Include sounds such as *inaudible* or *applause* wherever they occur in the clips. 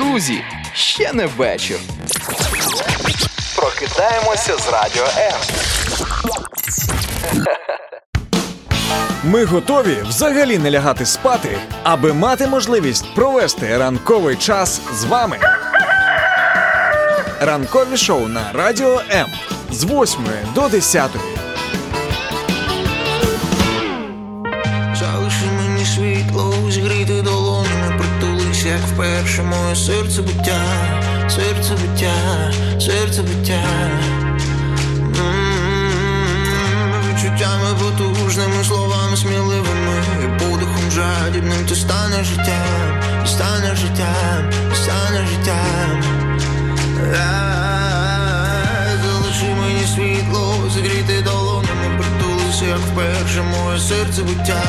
Друзі, ще не вечір. Прокидаємося з радіо М. Ми готові взагалі не лягати спати, аби мати можливість провести ранковий час з вами. Ранкові шоу на Радіо М з 8 до 10. Моє серце биття, серце биття, серце биття. М, Відчуттями потужними, словами сміливими, і подихом жадібним ти стане життям, ти стане життям, ти стане життям. Залиши мені світло, зігріти долонями, притулися, як вперше моє серце биття,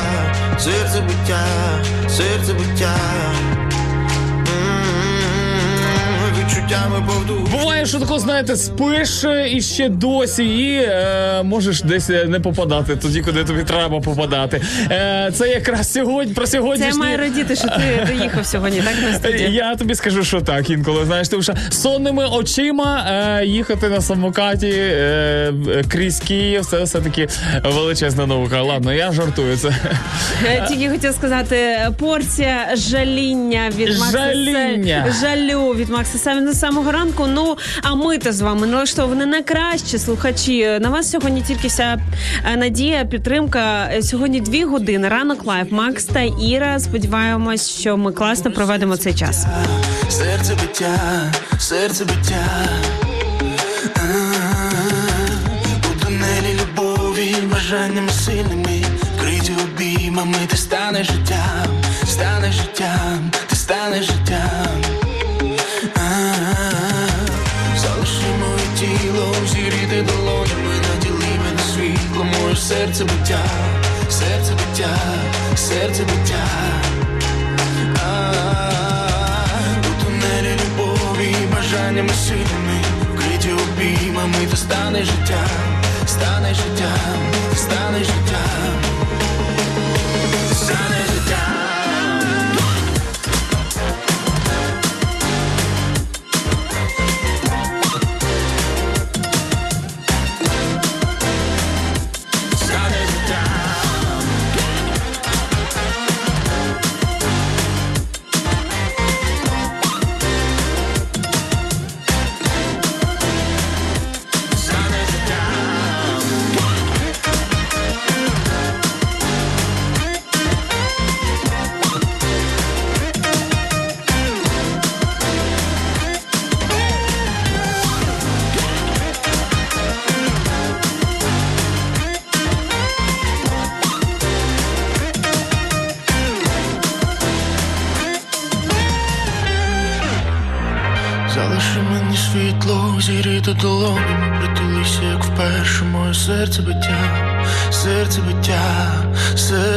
серце биття, серце биття. Відчуттями повду. Буває, що тако, знаєте, спиш е, і ще досі, і е, можеш десь е, не попадати тоді, куди тобі треба попадати. Е, це якраз сьогодні про Це має радіти, що ти *laughs* доїхав сьогодні, так на студію? Я тобі скажу, що так інколи знаєш, тому що сонними очима е, їхати на самокаті е, крізь Київ, це все таки величезна наука. Ладно, я жартую це. Е, Тільки хотів сказати, порція жаління від Макса Жаління. Жалю від Макса Савіна з самого ранку. Ну а ми то з вами налаштовані на краще слухачі. На вас сьогодні тільки вся е, надія, підтримка. Е, Сьогодні дві години. Ранок live. Макс та Іра. Сподіваємось, що ми класно проведемо цей час. Серце биття, серце биття. Бажаннями сильними, вкриті обіймами, ти станеш життям, станеш життям, ти станеш життям. Серце буття, серце буття, серце буття. У тунелі любові, бажаннями сильними, вкриті обіймами, то стане життям, стане життям, стане життям, стане життям.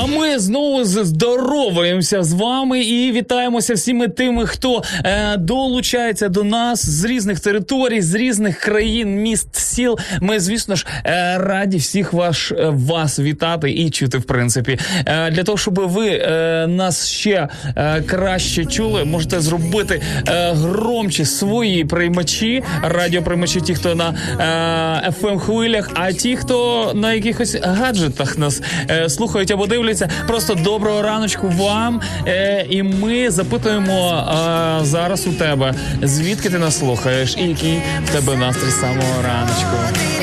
А ми знову здороваємося з вами і вітаємося всіми тими, хто е, долучається до нас з різних територій, з різних країн, міст, сіл. Ми, звісно ж, е, раді всіх ваш, е, вас вітати і чути, в принципі. Е, для того, щоб ви е, нас ще е, краще чули, можете зробити е, громче свої приймачі, радіоприймачі, ті, хто на fm хвилях, а ті, хто на якихось гаджетах нас слухають або дивляться, просто доброго раночку вам. Е, і ми запитуємо е, зараз у тебе, звідки ти нас слухаєш, і який в тебе настрій самого раночку.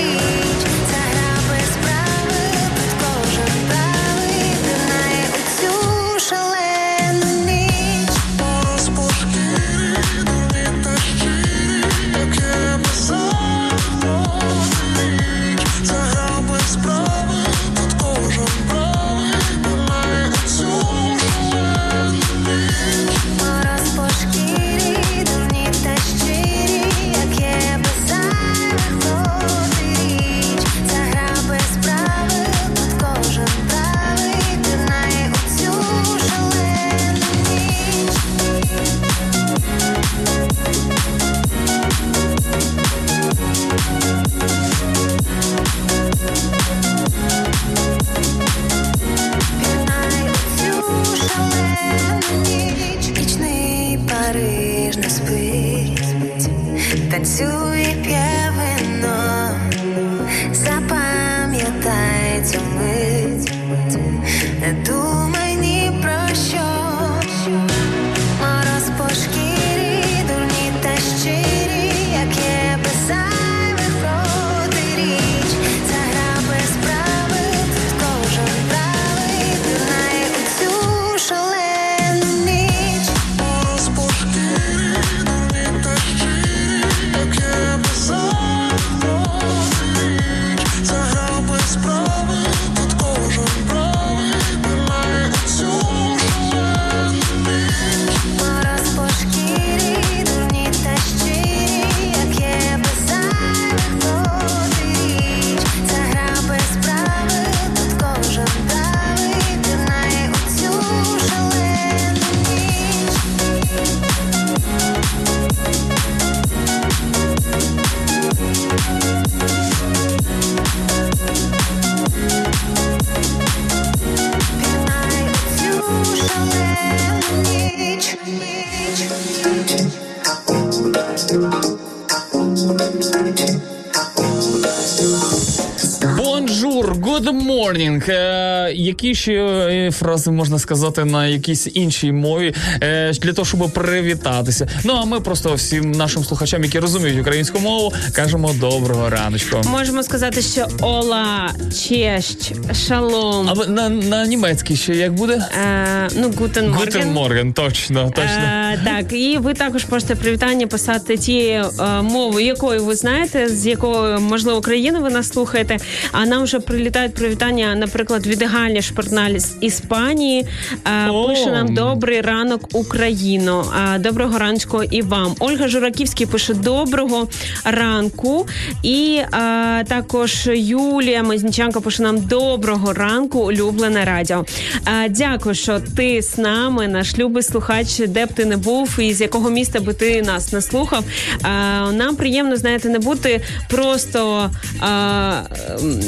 Які ще е, фрази можна сказати на якійсь іншій мові е, для того, щоб привітатися? Ну а ми просто всім нашим слухачам, які розуміють українську мову, кажемо доброго раночку. Можемо сказати, що hola, cześć, шалом. А на, на німецький ще як буде? Е, ну, guten Morgen. Guten Morgen, точно, точно. Е, так, і ви також можете привітання писати тією е, мовою, якою ви знаєте, з якої можливо країни ви нас слухаєте. А нам вже прилітають привітання, наприклад, від Галя Шпортналь з Іспанії. Е, О! пише нам добрий ранок, Україно. Е, доброго ранку і вам. Ольга Жураківський пише доброго ранку. І е, також Юлія Мазніченко пише нам доброго ранку, улюблене радіо. Е, дякую, що ти з нами, наш любий слухач, де б ти не був, і з якого міста би ти нас не слухав. Е, нам приємно, знаєте, не бути просто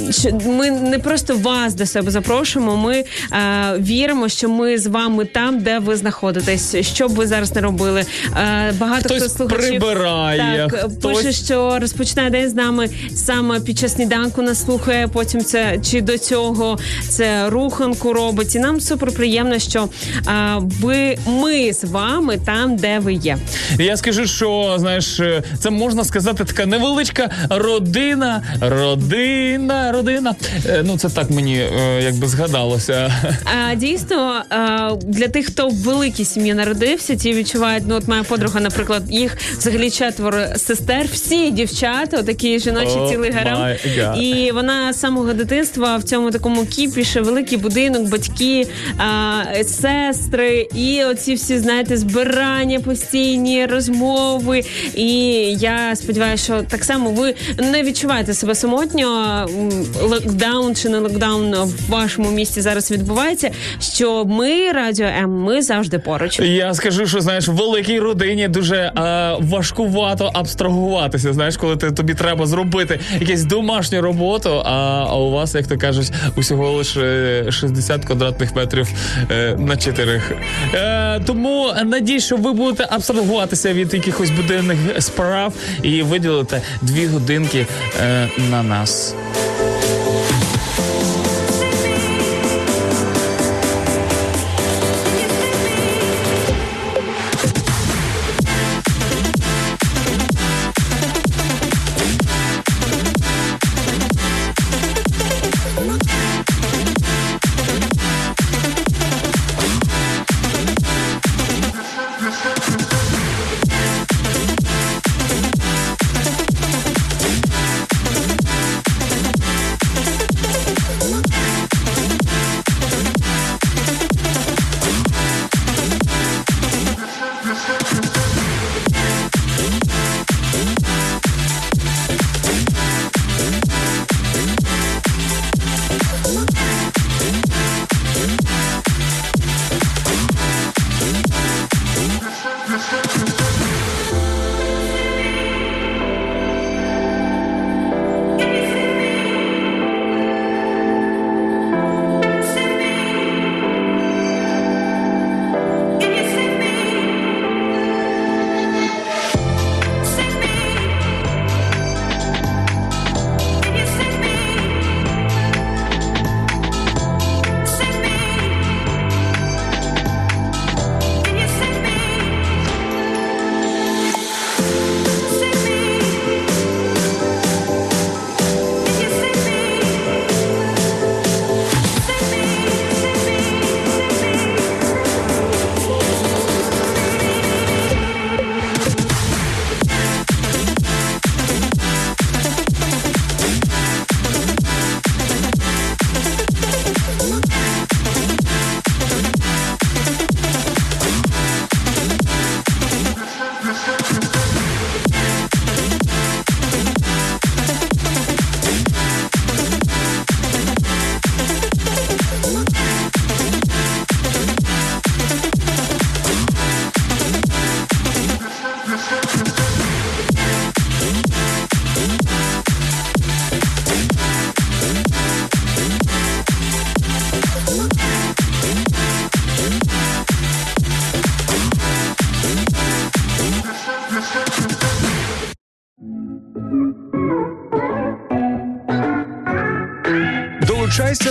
що ми не просто вас до себе запрошуємо. Ми е, віримо, що ми з вами там, де ви знаходитесь. Що б ви зараз не робили. Е, багато Хтось хто слухачів прибирає, так, хтось- пише, що розпочинає день з нами саме під час сніданку нас слухає. Потім це чи до цього це руханку робить. І нам супер приємно, що а, ви ми з вами там, де ви є. Я скажу, що знаєш, е, це можна сказати така невеличка родина, родина, родина. Е, Ну це так мені е, якби згадалося. А, дійсно, для тих, хто в великій сім'ї народився, ті відчувають. Ну, от моя подруга, наприклад, їх взагалі четверо сестер, всі дівчата, такі жіночі Oh цілий гарем. І вона з самого дитинства в цьому такому кіпіше, великий будинок, батьки, а, сестри, і оці всі, знаєте, збирання постійні, розмови. І я сподіваюся, що так само ви не відчуваєте себе самотньо. Локдаун чи не локдаун в вашому місті зараз відбувається. Що ми радіо М, ми завжди поруч. Я скажу, що знаєш, в великій родині дуже е, важкувато абстрагуватися. Знаєш, коли ти тобі треба зробити якусь домашню роботу, а, а у вас, як то кажуть, усього лише 60 квадратних метрів е, на чотирих. Е, тому надій, що ви будете абстрагуватися від якихось буденних справ і виділите дві годинки е, на нас.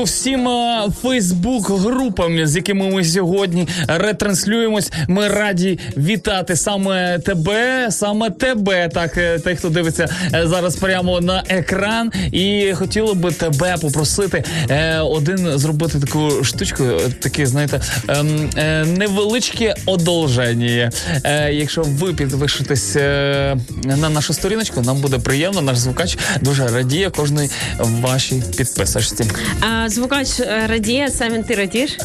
Доброго ранку Фейсбук-групам, з якими ми сьогодні ретранслюємось. Ми раді вітати саме тебе, саме тебе, так е, тих, хто дивиться е, зараз прямо на екран. І хотіло би тебе попросити е, один зробити таку штучку, таке, знаєте, ем, невеличке одолження. Якщо ви підпишетесь на нашу сторіночку, нам буде приємно. Наш звукач дуже радіє кожної вашій підписочці. А, звукач радіє, Савін, ти радієш?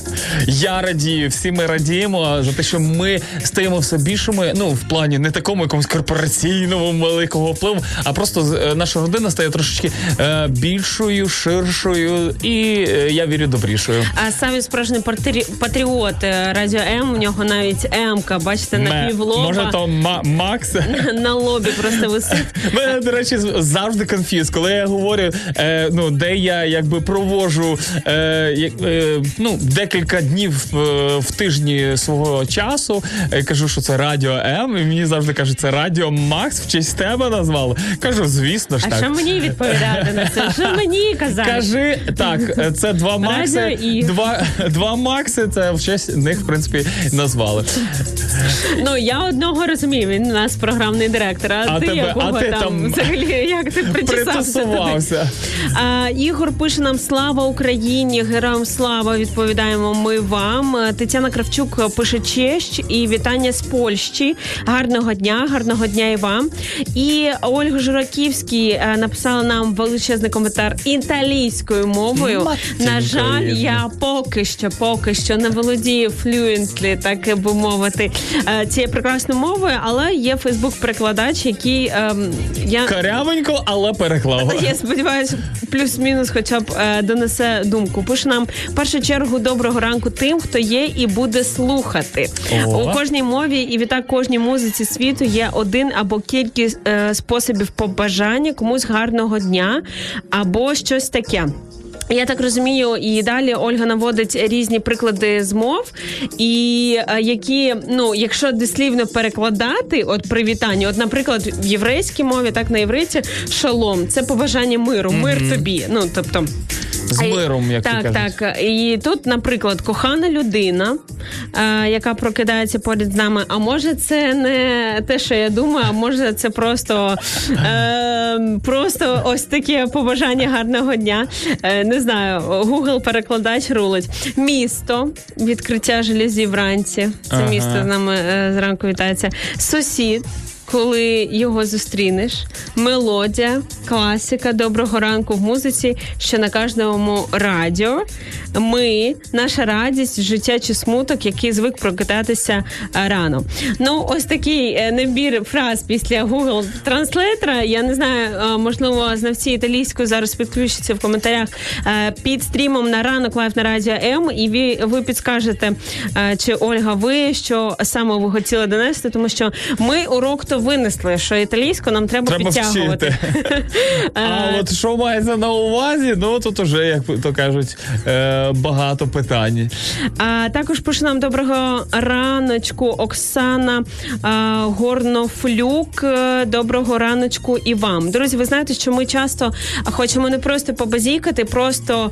Я радію, всі ми радіємо за те, що ми стаємо все більшими. Ну в плані не такому якомусь корпораційному великого впливу, а просто е, наша родина стає трошечки е, більшою, ширшою і е, я вірю добрішою. А Савін справжній патері- патріот е, Радіо М. У нього навіть М-ка, бачите, на півлоба. Може, то Ма- Макс. *laughs* На лобі просто висить. *laughs* Мене, до речі, завжди конфіз, коли я говорю, е, ну, де я якби провожу е, ну, декілька днів е, в тижні свого часу. е, кажу, що це Радіо М, і мені завжди кажуть, це Радіо Макс в честь тебе назвали. Кажу, звісно ж А так. що мені відповідати на це? Що мені казати? Кажи так, е, це два Макси. Два, два Макси, це в честь них, в принципі, назвали. Ну я одного розумію. Він у нас програмний директор. А, А ти тебе- якого а ти там, там взагалі як ти причесався? туди? А, Ігор пише нам слава Україні, героям слава. Відповідаємо ми вам. Тетяна Кравчук пише честь і вітання з Польщі. Гарного дня, гарного дня і вам. І Ольга Жураківський е, написала нам величезний коментар італійською мовою. Матінко На жаль, я поки що, поки що не володію флюентлі, так би мовити, е, цією прекрасною мовою, але є Фейсбук-перекладач, який ем, я Корявенько, але переклав. *laughs* я сподіваюся, плюс-мінус, хоча б е, донесе думку. Пише нам в першу чергу доброго ранку тим, хто є і буде слухати О. у кожній мові, і відтак кожній музиці світу є один або кілька е, способів побажання комусь гарного дня або щось таке. Я так розумію, і далі Ольга наводить різні приклади з мов, і е, які, ну, якщо дослівно перекладати, от привітання, от, наприклад, в єврейській мові, так на євриті, шалом, це побажання миру, мир тобі. Ну тобто. З миром, як так, ти так. І тут, наприклад, кохана людина, е, яка прокидається поряд з нами. А може, це не те, що я думаю, а може, це просто, *laughs* е, просто ось таке побажання гарного дня. Е, не знаю, Google перекладач рулить. Місто, відкриття железі вранці. Це Ага. місто з нами е, зранку вітається. Сусід. Коли його зустрінеш, мелодія, класика доброго ранку в музиці, що на кожному радіо. Ми, наша радість, життя чи смуток, який звик прокидатися е, рано. Ну, ось такий е, набір фраз після Google Translator. Я не знаю, е, можливо, знавці італійської зараз підключаться в коментарях під стрімом на ранок live на радіо М, і ви, ви підскажете, чи Ольга, ви що саме ви хотіли донести, тому що ми урок то винесли, що італійську нам треба, Треба підтягувати. *laughs* А Е, от що мається на увазі, ну тут уже, як то кажуть, е, багато питань. А також пише нам доброго раночку Оксана Горнофлюк. Е, Доброго раночку і вам. Друзі, ви знаєте, що ми часто хочемо не просто побазікати, просто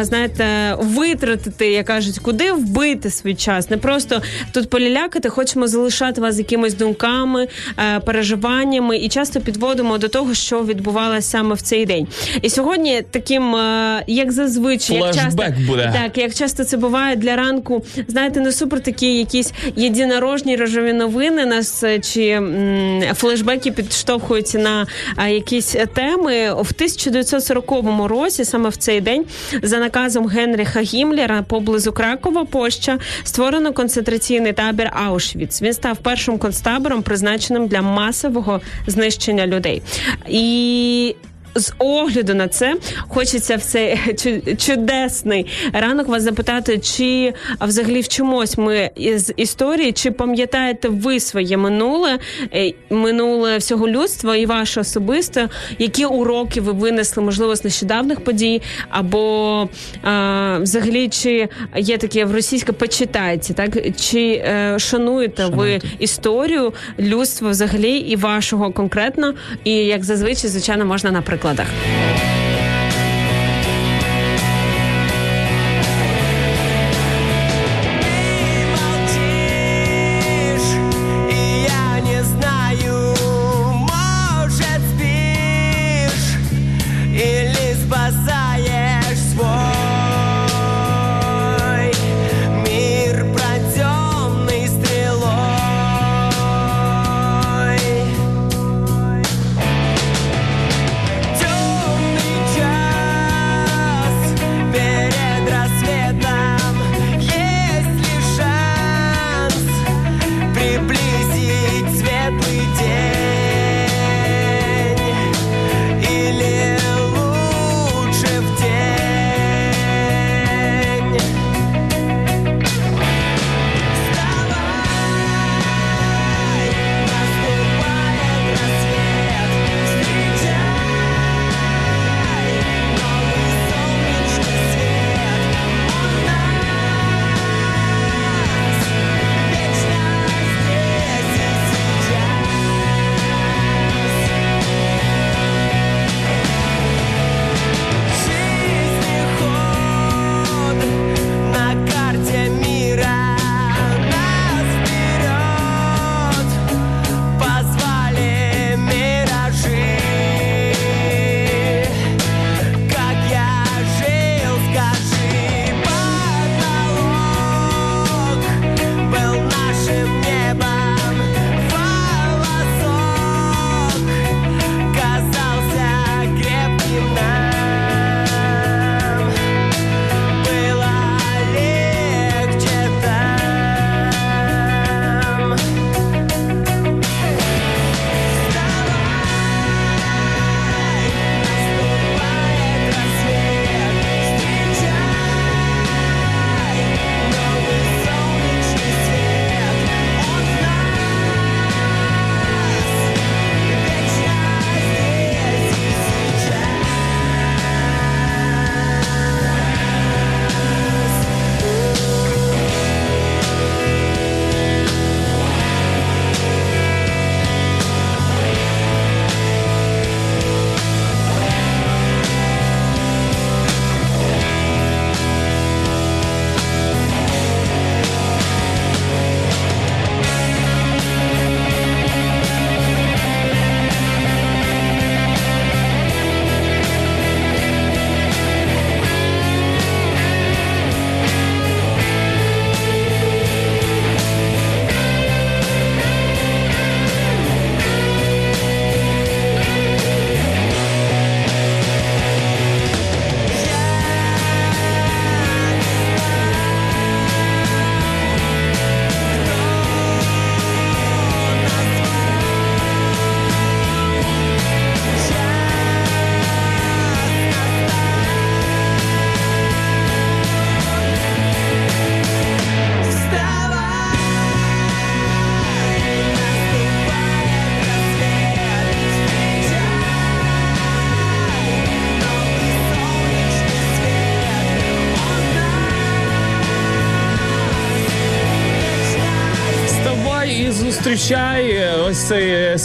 знаєте, витратити, як кажуть, куди вбити свій час. Не просто тут полілякати, хочемо залишати вас з якимись думками, переживаннями і часто підводимо до того, що відбувалося саме в цей день. І сьогодні таким, е, як зазвичай, як часто буде. так, як часто це буває для ранку, знаєте, не супер такі якісь єдинорожні рожові новини нас е, чи м, флешбеки підштовхуються на а, якісь е, теми. В 1940 році, саме в цей день, за наказом Генріха Гімлера поблизу Кракова, Польща, створено концентраційний табір Аушвіц. Він став першим концтабором, призначеним для масового знищення людей. І з огляду на це хочеться в цей *laughs* чудесний ранок вас запитати, чи а взагалі вчимось ми із історії, чи пам'ятаєте ви своє минуле, е, минуле всього людства і ваше особисте, які уроки ви винесли, можливо, з нещодавних подій, або а, взагалі чи є таке в російське почитається, так? Чи е, шануєте ви історію людства взагалі і вашого конкретно, і як зазвичай, звичайно, можна на прикладах.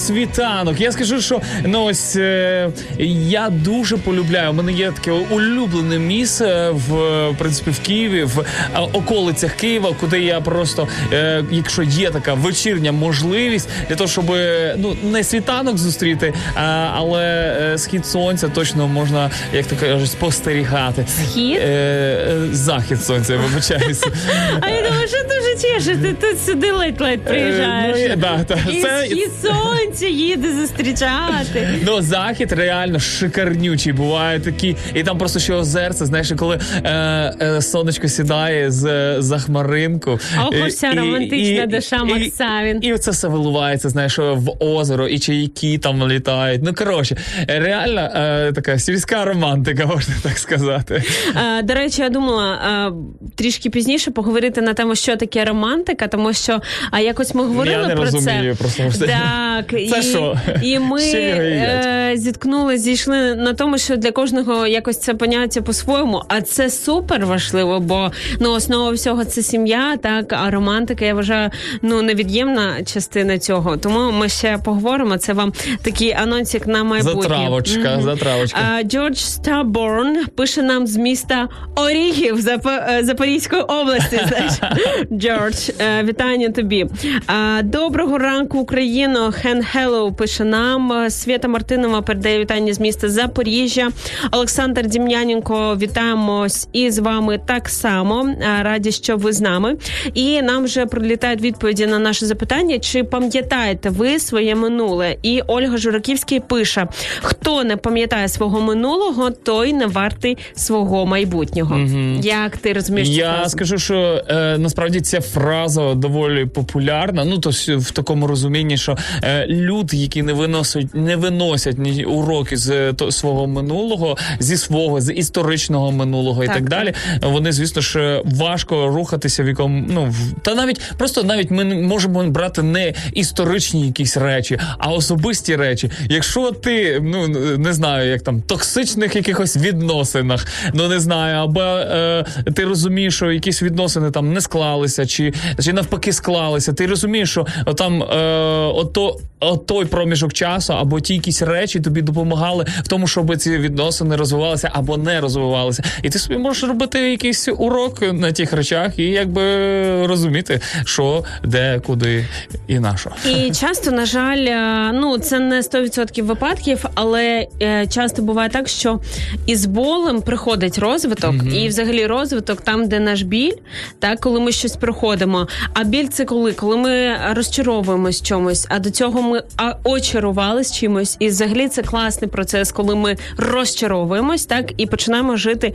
Світанок. Я скажу, що ну ось е, я дуже полюбляю. У мене є таке улюблене місце в, в принципі в Києві, в е, околицях Києва, куди я просто, е, якщо є така вечірня можливість для того, щоб е, ну не світанок зустріти, а, але е, схід сонця точно можна, як то кажуть, спостерігати. Схід? Е, захід сонця, я вибачаюся. *laughs* А я думаю, що вже чешеш, ти тут сюди приїжджаєш. Е, ну, і- да, да. Це-. Сонця їде зустрічати. Ну, захід реально шикарнючий. Буває такі, і там просто ще озерце, знаєш, коли е, е, сонечко сідає з за хмаринку. Ох, І- ця романтична і- душа і- І це все виливається, знаєш, в озеро, і чайки там літають. Ну, коротше, реально е, така сільська романтика, можна так сказати. Е, До речі, я думала е, трішки пізніше поговорити на тему, що таке романтика, тому що а якось ми говорили Я не про розумію це. просто, Так, Це і, що? і ми *laughs* е, зіткнули, зійшли на тому, що для кожного якось це поняття по-своєму. А це супер важливо, бо ну основа всього це сім'я, так а романтика, я вважаю, ну невід'ємна частина цього. Тому ми ще поговоримо. Це вам такий анонсик на майбутнє. Затравочка, Мгм. затравочка. А, Джордж Стаборн пише нам з міста Оріхів Запо- е, Запорізької області. Знаєш, *laughs* Джордж, е, вітання тобі. А, Доброго ранку, Україно. Хен Hello пише нам. Свята Мартинова передає вітання з міста Запоріжжя. Олександр Дім'яненко, вітаємось і з вами так само. Раді, що ви з нами. І нам вже прилітають відповіді на наше запитання: чи пам'ятаєте ви своє минуле? І Ольга Жураківський пише: хто не пам'ятає свого минулого, той не вартий свого майбутнього. Як ти розумієш? Я фразу? скажу, що е, насправді ця фраза доволі популярна. Ну то в такому розумінні, що е, люди, які не виносять, не виносять ні уроки з то, свого минулого, зі свого з історичного минулого і Так, так, так. далі. Вони, звісно ж, важко рухатися в якому ну в- та навіть просто навіть ми можемо брати не історичні якісь речі, а особисті речі. Якщо ти ну не знаю, як там токсичних якихось відносинах, ну не знаю, або е, ти розумієш, що якісь відносини там не склалися, чи, чи навпаки склалися. Ти розумієш, що там е, ото. От той проміжок часу або ті якісь речі тобі допомагали в тому, щоб ці відносини розвивалися або не розвивалися, і ти собі можеш робити якийсь урок на тих речах і якби розуміти, що де, куди і на що. І часто, на жаль, е, ну це не 100% випадків, але е, часто буває так, що із болем приходить розвиток, і взагалі розвиток там, де наш біль, так коли ми щось проходимо. А біль це коли? Коли ми розчаровуємось чомусь, а до цього ми очарувались чимось. І взагалі це класний процес, коли ми розчаровуємось, так і починаємо жити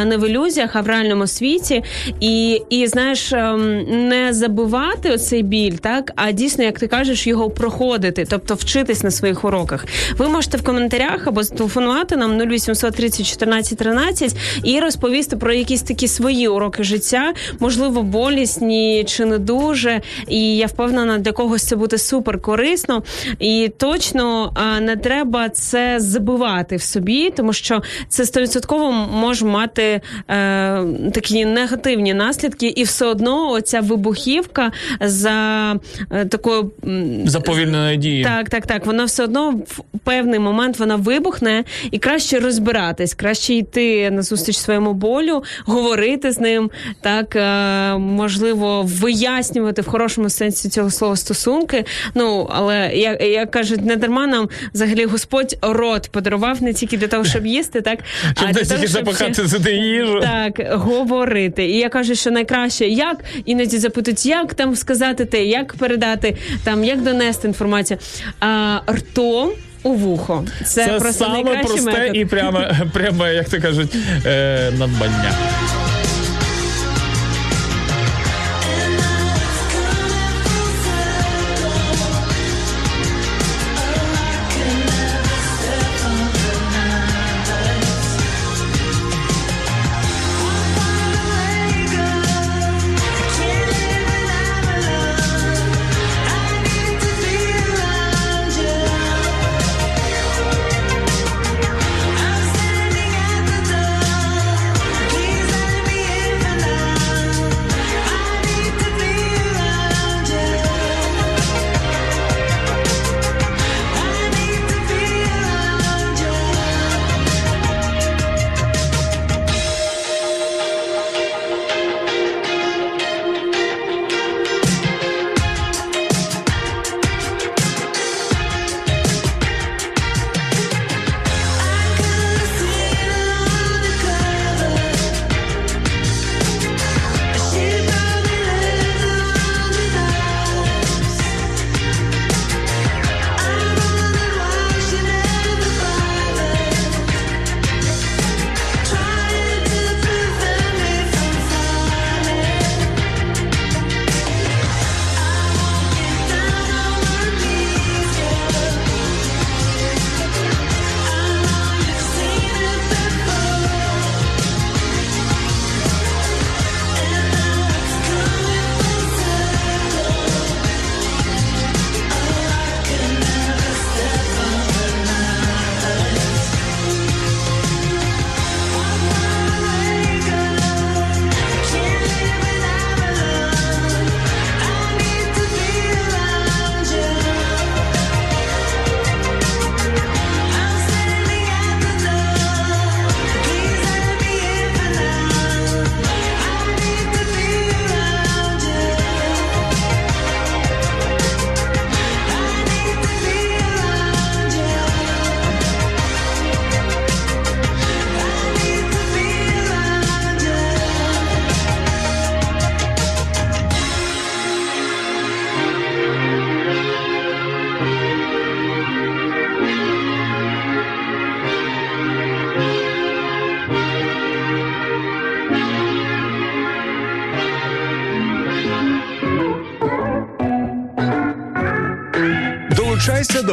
е, не в ілюзіях, а в реальному світі. І, і знаєш, ем, не забувати оцей біль, так, а дійсно, як ти кажеш, його проходити, тобто вчитись на своїх уроках. Ви можете в коментарях або зателефонувати нам 0800 30 14 13 і розповісти про якісь такі свої уроки життя, можливо, болісні чи не дуже. І я впевнена, для когось це буде супер корисно. І точно не треба це забивати в собі, тому що це стовідсотково може мати е, такі негативні наслідки, і все одно оця вибухівка за е, такою м, Заповільненої дії. так, так, так. Вона все одно в певний момент вона вибухне, і краще розбиратись, краще йти на зустріч своєму болю, говорити з ним, так е, можливо, вияснювати в хорошому сенсі цього слова стосунки. Ну але як, як кажуть, не дарма нам взагалі Господь рот подарував не тільки для того, щоб їсти, так *laughs* Щоб а для того, щоб запихати сюди їжу. так, говорити. І я кажу, що найкраще, як іноді запитують, як там сказати те, як передати, там, як донести інформацію. А ртом у вухо. Це, Це просто саме просте метод. і прямо, *laughs* прямо, як то кажуть, е, надбання.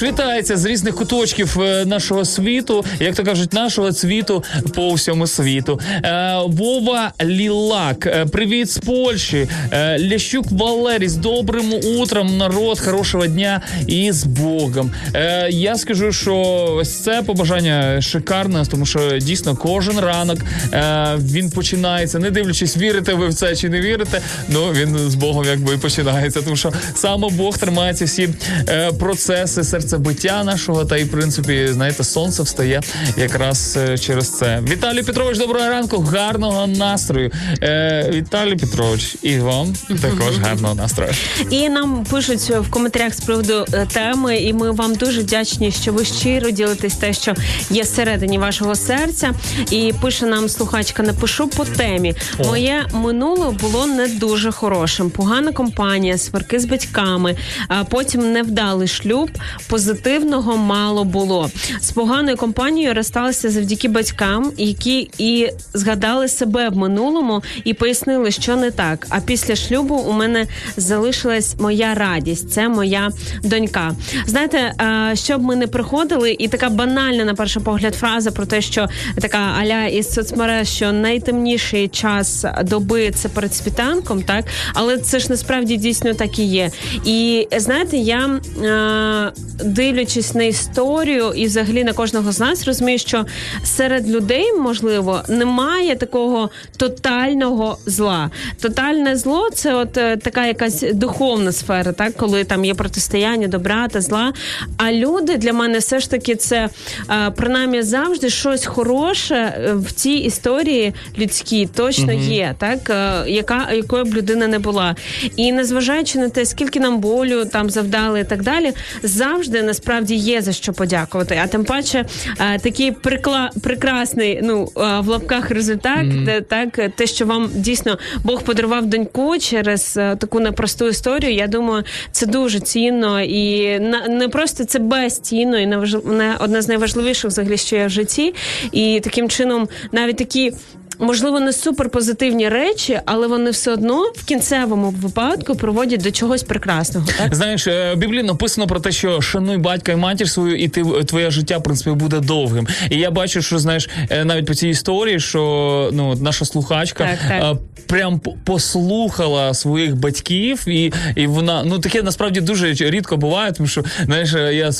З вітається з різних куточків е, нашого світу, як то кажуть, нашого цвіту по всьому світу. Е, Вова Лілак, е, привіт з Польщі. Лящук Валерій, з добрим утром, народ, хорошого дня і з Богом. Я скажу, що ось це побажання шикарне, тому що дійсно кожен ранок він починається, не дивлячись, вірите ви в це чи не вірите. Ну він з Богом якби починається, тому що саме Бог тримається всі е, процеси серцебиття нашого, та й в принципі, знаєте, сонце встає якраз е, через це. Віталій Петрович, доброго ранку, гарного настрою. Е, Віталій Петрович, і вам також гарного настрою. І нам пишуть в коментарях з приводу е, теми, і ми вам дуже вдячні, що ви щиро ділитесь те, що є всередині вашого серця. І пише нам слухачка: напишу по темі. Моє минуле було не дуже хорошим. Погана компанія, сварки з батьками, а потім невдалий шлюб. Позитивного мало було. З поганою компанією розсталися завдяки батькам, які і згадали себе в минулому і пояснили, що не так. А після шлюбу у мене залишилась моя радість. Це моя донька. Знаєте, щоб ми не приходили, і така банальна на перший погляд фраза про те, що така аля із соцмереж, що найтемніший час доби це перед світанком, так але це ж насправді дійсно так і є. І знаєте, я дивлячись на історію і взагалі на кожного з нас, розумію, що серед людей можливо немає такого тотального зла. Тотальне зло це от е, така якась духовна сфера, так коли там є протистояння добра та зла. А люди для мене все ж таки це е, принаймні завжди щось хороше е, в цій історії людській точно є, так яка якою б людина не була. І незважаючи на те, скільки нам болю там завдали і так далі, завжди насправді є за що подякувати. А тим паче е, такий прикла... прекрасний, ну е, в лапках результат, де, так те, що вам дійсно Бог подарував доньку через е, таку непросту історію. Я думаю, це дуже цінно і на не просто це безцінно, і не одне з найважливіших взагалі, що є в житті. І таким чином навіть такі. Можливо, не суперпозитивні речі, але вони все одно в кінцевому випадку проводять до чогось прекрасного. Так Знаєш, е, в Біблії написано про те, що шануй батька і матір свою, і ти твоє життя в принципі буде довгим. І я бачу, що знаєш, е, навіть по цій історії, що ну наша слухачка Так, так. е, прям послухала своїх батьків, і, і вона ну таке насправді дуже рідко буває, тому що знаєш, я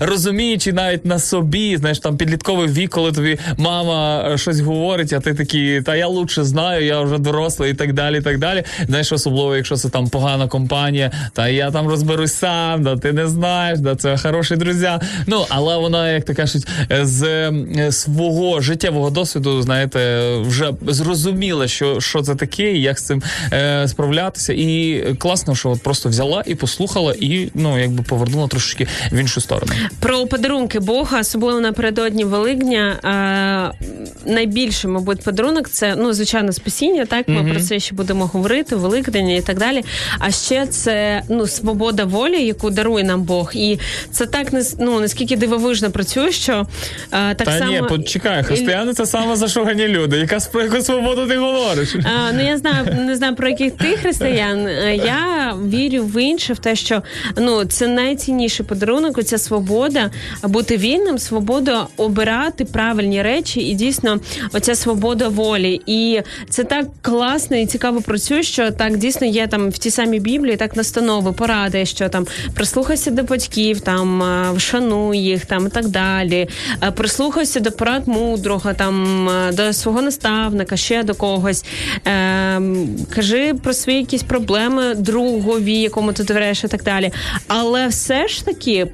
розуміючи навіть на собі, знаєш, там підлітковий вік, коли тобі мама щось говорить, а ти такий, та я лучше знаю, я вже дорослий і так далі. і так далі. Знаєш, особливо, якщо це там погана компанія, та я там розберусь сам, да ти не знаєш, да це хороші друзі. Ну але вона, як то кажуть, з е, свого життєвого досвіду, знаєте, вже зрозуміла, що, що це таке, і як з цим е, справлятися. І класно, що от просто взяла і послухала, і ну якби повернула трошечки в іншу сторону. Про подарунки Бога, особливо напередодні Великдня. Е, найбільший, мабуть, подарунок це ну звичайно спасіння. Так ми про це ще будемо говорити, Великдень і так далі. А ще це ну свобода волі, яку дарує нам Бог, і це так не ну наскільки дивовижно працює, що е, так Та само ні, почекай, християни це саме зашугані люди. Яка про яку свободу ти говориш? А, ну я знаю, не знаю про яких ти християн. Е, Я вірю в інше, в те, що ну це найцінніший подарунок. Оця свобода бути вільним, свобода обирати правильні речі, і дійсно оця свобода волі. І це так класно і цікаво працює, що так дійсно є там в тій самій Біблії, так настанови, поради, що там прислухайся до батьків, там вшануй їх, там і так далі. Прислухайся до порад мудрого, там до свого наставника, ще до когось. Ем, кажи про свої якісь проблеми другові, якому ти довіряєш і так далі. Але все ж таки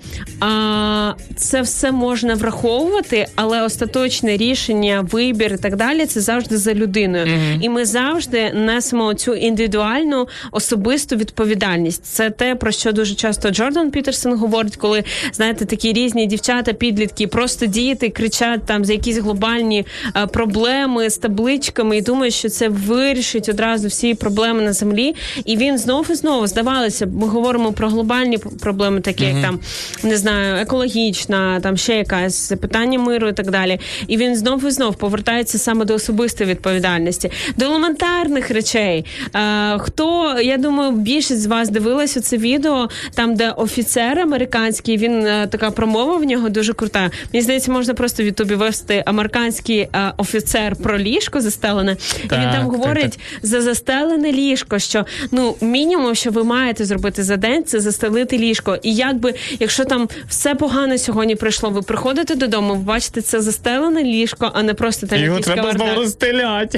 це все можна враховувати, але остаточне рішення вибір і так далі, це завжди за людиною. І ми завжди несемо цю індивідуальну особисту відповідальність. Це те, про що дуже часто Джордан Пітерсон говорить, коли знаєте, такі різні дівчата, підлітки, просто діти кричать там за якісь глобальні е, проблеми з табличками і думають, що це вирішить одразу всі проблеми на землі. І він знов і знову здавалося, ми говоримо про глобальні проблеми, такі як там не знаю, екологічна, там ще якась питання миру і так далі. І він знов і знов повертається саме до особистої відповідальності, до елементарних речей. Е, хто я думаю, більшість з вас дивилась це відео, там де офіцер американський, він е, така промова в нього дуже крута. Мені здається, можна просто в Ютубі вести американський е, офіцер про ліжко застелене, і він Так, там так, говорить за застелене ліжко, що ну мінімум, що ви маєте зробити за день, це застелити ліжко. І якби, якщо там все погано сьогодні прийшло, ви приходите додому, ви бачите це застелене ліжко, а не просто там Його якийсь треба розстелять.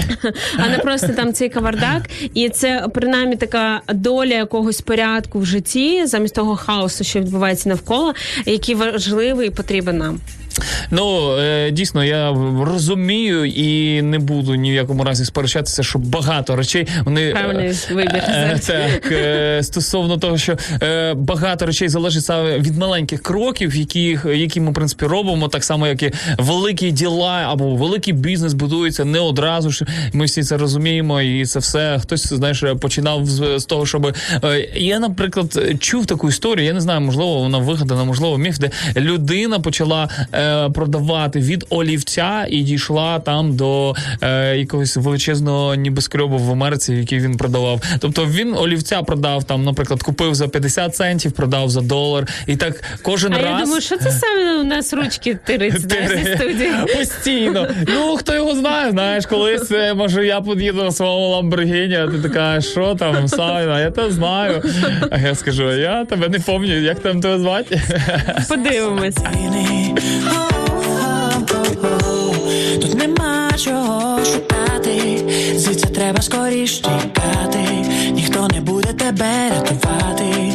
А не просто там цей кавардак, і це принаймні така доля якогось порядку в житті, замість того хаосу, що відбувається навколо, який важливий і потрібен нам. Ну е, дійсно, я розумію і не буду ні в якому разі сперечатися, що багато речей вони е, вибір. е, так стосовно того, що багато речей залежить саме від маленьких кроків, які, які ми в принципі робимо, так само як і великі діла або великий бізнес будується не одразу ж. Ми всі це розуміємо, і це все хтось знаєш починав з, з того, щоб я, наприклад, чув таку історію. Я не знаю, можливо, вона вигадана, можливо, міф, де людина почала е, продавати від олівця і дійшла там до е, якогось величезного небоскребу в Америці, який він продавав. Тобто він олівця продав там, наприклад, купив за 50 центів, продав за долар, і так кожен А раз. я думаю, що це саме у нас ручки тириться да, *laughs* зі студії. *laughs* Постійно. Ну, хто його знає, знаєш, колись, е, може, я під'їду на своєму Ламборгіні, а ти така, що там, Сайна, я тебе знаю. А я скажу, я тебе не пам'ятаю, як там тебе звати? Подивимось. Тут нема чого шукати, звідси треба скоріш тікати, ніхто не буде тебе рятувати.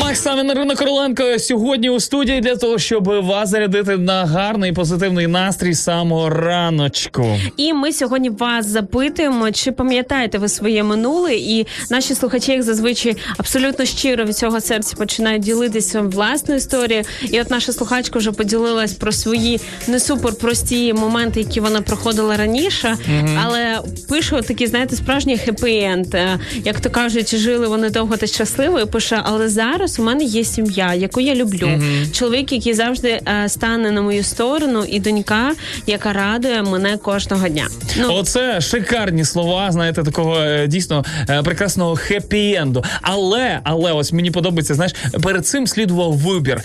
Макс Савін, Ірина Короленко сьогодні у студії для того, щоб вас зарядити на гарний позитивний настрій самого раночку. І ми сьогодні вас запитуємо, чи пам'ятаєте ви своє минуле, і наші слухачі, як зазвичай, абсолютно щиро від цього серця починають ділитися власною історією. І от наша слухачка вже поділилась про свої не супер прості моменти, які вона проходила раніше, але пише такі, знаєте, справжній хеппі-енд. Е, Як то кажуть, жили вони довго та щасливо. І пише, але зараз у мене є сім'я, яку я люблю. Чоловік, який завжди е, стане на мою сторону, і донька, яка радує мене кожного дня. Ну Оце шикарні слова, знаєте, такого е, дійсно е, прекрасного хеппі-енду. Але, але ось мені подобається, знаєш, перед цим слідував вибір,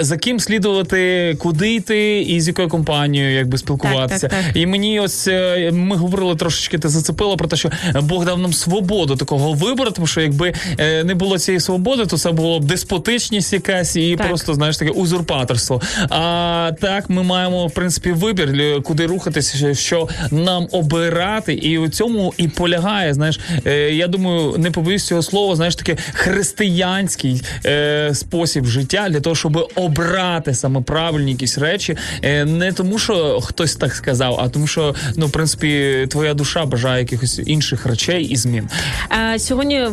за ким слідувати, куди йти і з якою компанією якби спілкуватися. Так, так, так. І мені ось ми говорили трошечки, ти зацепила про те, що Бог дав нам свободу такого вибору, тому що якби е, не було цієї свободи, то це було б деспотичність якась і Так. просто знаєш таке узурпаторство. А так ми маємо в принципі вибір, куди рухатися, що- нам обирати, і у цьому і полягає. Знаєш, е, я думаю, не побоюсь цього слова, знаєш, таке християнський е, спосіб життя для того, щоб обрати саме правильні якісь речі, не тому, що хтось так сказав, а тому, що ну, в принципі, твоя душа бажає якихось інших речей і змін. е, сьогодні.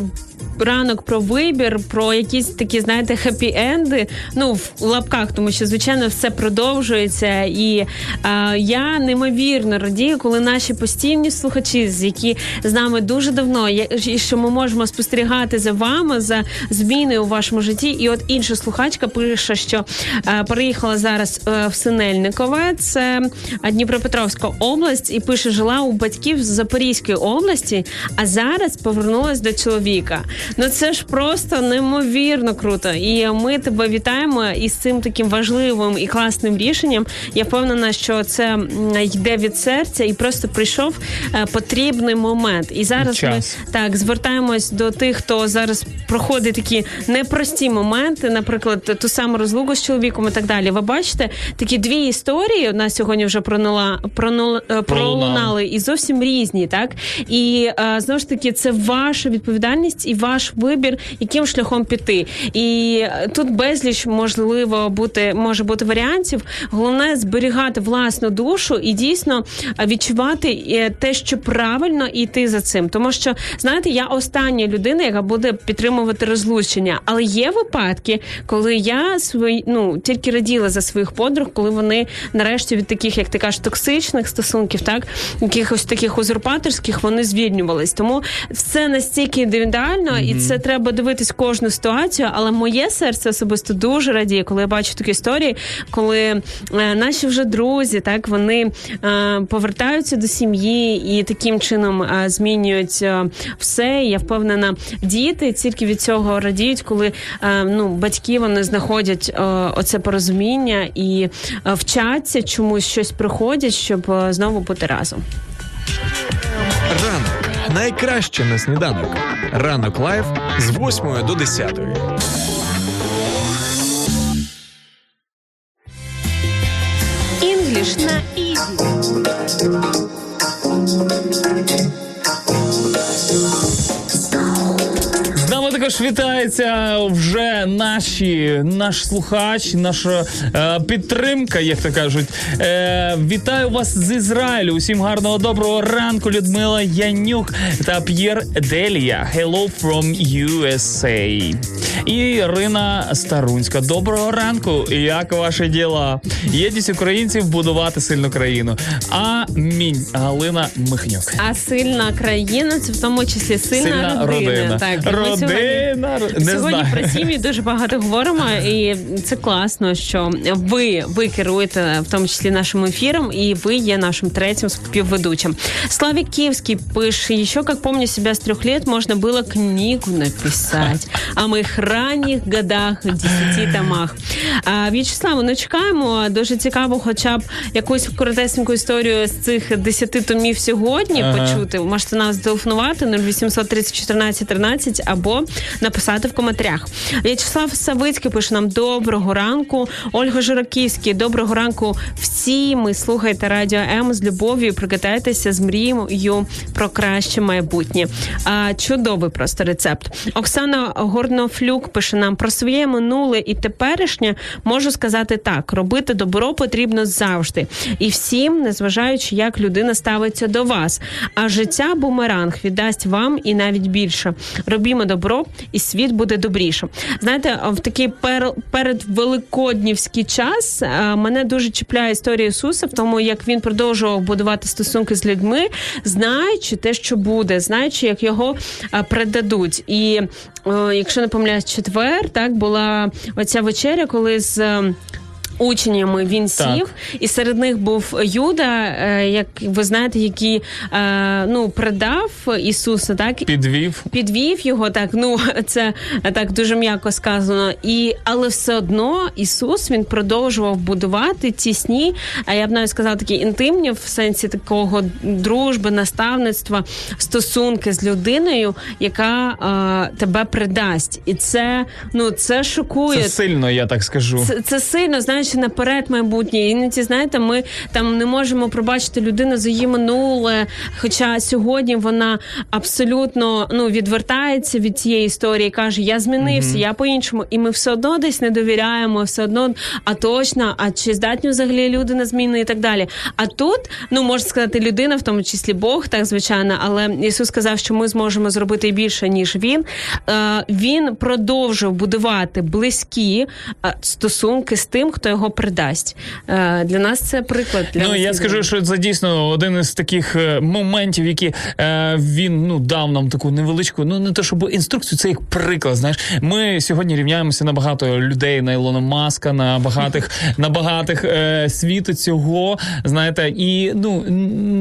Ранок про вибір, про якісь такі, знаєте, хеппі-енди. Ну, в лапках, тому що звичайно все продовжується. І е, я неймовірно радію, коли наші постійні слухачі, які з нами дуже давно, і що ми можемо спостерігати за вами, за зміною у вашому житті. І от інша слухачка пише, що е, переїхала зараз е, в Синельникове, це Дніпропетровська область, і пише, жила у батьків з Запорізької області, а зараз повернулась до чоловіка. Ну це ж просто неймовірно круто. І ми тебе вітаємо із цим таким важливим і класним рішенням. Я впевнена, що це йде від серця і просто прийшов е, потрібний момент. І зараз Час. ми так звертаємось до тих, хто зараз проходить такі непрості моменти, наприклад, ту саму розлуку з чоловіком і так далі. Ви бачите такі дві історії. У нас сьогодні вже пронула пронула е, пролунали і зовсім різні, так і е, знову ж таки, це ваша відповідальність і ваш вибір, яким шляхом піти. І е, тут безліч можливо бути може бути варіантів. Головне зберігати власну душу і дійсно відчувати е, те, що правильно, і йти за цим. Тому що знаєте, я остання людина, яка буде підтримувати розлучення. Але є випадки, коли я свої ну тільки раділа за своїх подруг, коли вони нарешті від таких, як ти кажеш, токсичних стосунків, так якихось таких узурпаторських, вони звільнювались. Тому все настільки індивідуально, і це треба дивитись кожну ситуацію. Але моє серце особисто дуже радіє, коли я бачу такі історії, коли е, наші вже друзі, так вони е, повертаються до сім'ї і таким чином е, змінюють е, все. І я впевнена, діти тільки від цього радіють, коли е, ну батьки вони знаходять е, оце порозуміння і е, вчаться чомусь щось приходять, щоб е, знову бути разом. Ранок найкраще на сніданок. Ранок live з 8 до 10. English на easy. Також вітається вже наші, наш слухач, наша е, підтримка, як то кажуть. Е, вітаю вас з Ізраїлю. Усім гарного доброго ранку, Людмила Янюк та П'єр Делія. Hello from USA. І Ірина Старунська. Доброго ранку. Як ваші діла? Єдність українців будувати сильну країну. Амінь. Галина Михнюк. А сильна країна це в тому числі сильна, Сильна родина. родина. Так, Родина, не сьогодні знаю. про сім'ї дуже багато говоримо, і це класно, що ви, ви керуєте в тому числі нашим ефіром, і ви є нашим третім співведучим. Славик Киевский пише, еще как помню себя с трех лет, можно было книгу написать о моих ранніх годах, десяти томах. А, В'ячеславу, ну чекаємо. Дуже цікаво, хоча б якусь коротесеньку історію з цих десяти томів сьогодні Ага. почути. Можете нам зателефонувати 0800 30 14 13 або написати в коментарях. В'ячеслав Савицький пише нам доброго ранку. Ольга Жураківський, доброго ранку. Всі ми слухайте радіо М з любов'ю. Прикидайтеся з мрією про краще майбутнє. А, чудовий просто рецепт. Оксана Горнофлюк пише нам про своє минуле і теперішнє. Можу сказати так: робити добро потрібно завжди і всім, незважаючи, як людина ставиться до вас. А життя бумеранг віддасть вам і навіть більше. Робімо добро, і світ буде добрішим. Знаєте, в такий пер, передвеликоднівський час е, мене дуже чіпляє історія Ісуса в тому, як він продовжував будувати стосунки з людьми, знаючи те, що буде, знаючи, як його передадуть. предадуть. І е, якщо не помиляюсь, четвер так була оця вечеря, коли з. Учнями він Так. сів, і серед них був Юда, е, як ви знаєте, який е, ну предав Ісуса, так Підвів. підвів його так. Ну *laughs* це так дуже м'яко сказано. І але все одно Ісус він продовжував будувати тісні, а я б навіть сказала такі інтимні в сенсі такого дружби, наставництва, стосунки з людиною, яка е, тебе придасть, і це ну це шокує. Це сильно, я так скажу. Це, це сильно, знаєш, наперед майбутнє. Іноді, знаєте, ми там не можемо пробачити людину за її минуле. Хоча сьогодні вона абсолютно ну відвертається від цієї історії, каже: Я змінився, я по-іншому, і ми все одно десь не довіряємо, все одно, а точно, а чи здатні взагалі люди на зміни і так далі. А тут, ну можна сказати, людина, в тому числі Бог, так звичайно, але Ісус сказав, що ми зможемо зробити більше ніж він. Е, він продовжив будувати близькі е, стосунки з тим, хто його придасть. Е, для нас це приклад. Для Ну я скажу, що це дійсно один із таких е, моментів, які е, він ну дав нам таку невеличку, ну не те, щоб інструкцію, це як приклад. Знаєш, ми сьогодні рівняємося на багато людей, на Ілона Маска, на багатих, *laughs* на багатих світу цього. Знаєте, і ну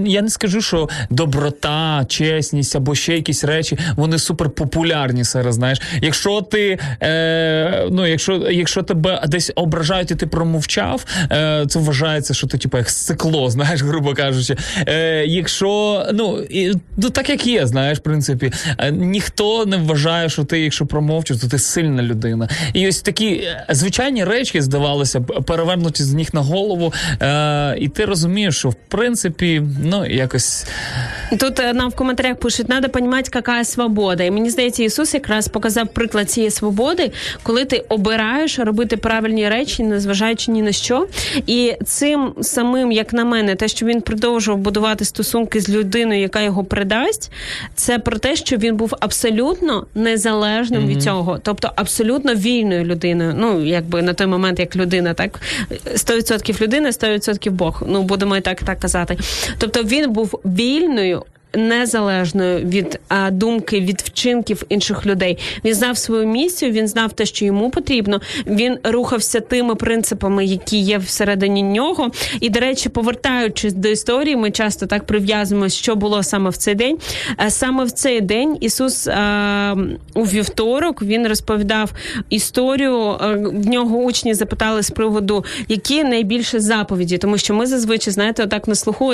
я не скажу, що доброта, чесність або ще якісь речі, вони супер популярні зараз. Знаєш, якщо ти е, ну, якщо, якщо тебе десь ображають, і ти промовчав, е, це вважається, що ти типу як сцикло, *laughs* знаєш, грубо кажучи. Е, якщо ну, і, ну так як є, знаєш, в принципі, е, ніхто не вважає, що ти, якщо промовчиш, то ти сильна людина. І ось такі е, звичайні речі, здавалося б, перевернуті з ніг на голову. Е, і ти розумієш, що в принципі, ну якось Тут е, нам в коментарях пишуть, треба розуміти, яка свобода. І мені здається, Ісус якраз показав приклад цієї свободи, коли ти обираєш робити правильні речі, незважаючи ні на що. І цим самим, як на мене, те, що він продовжував будувати стосунки з людиною, яка його придасть, це про те, що він був абсолютно незалежним від цього, тобто абсолютно вільною людиною. Ну, якби на той момент, як людина, так 100% людина, 100% Бог. Ну будемо і так так казати. Тобто він був вільною. Незалежною від а, думки, від вчинків інших людей, він знав свою місію, він знав те, що йому потрібно. Він рухався тими принципами, які є всередині нього. І, до речі, повертаючись до історії, ми часто так прив'язуємо, що було саме в цей день. Е, Саме в цей день Ісус а, у вівторок він розповідав історію. е, В нього учні запитали з приводу, які найбільше заповіді, тому що ми зазвичай знаєте, отак на слуху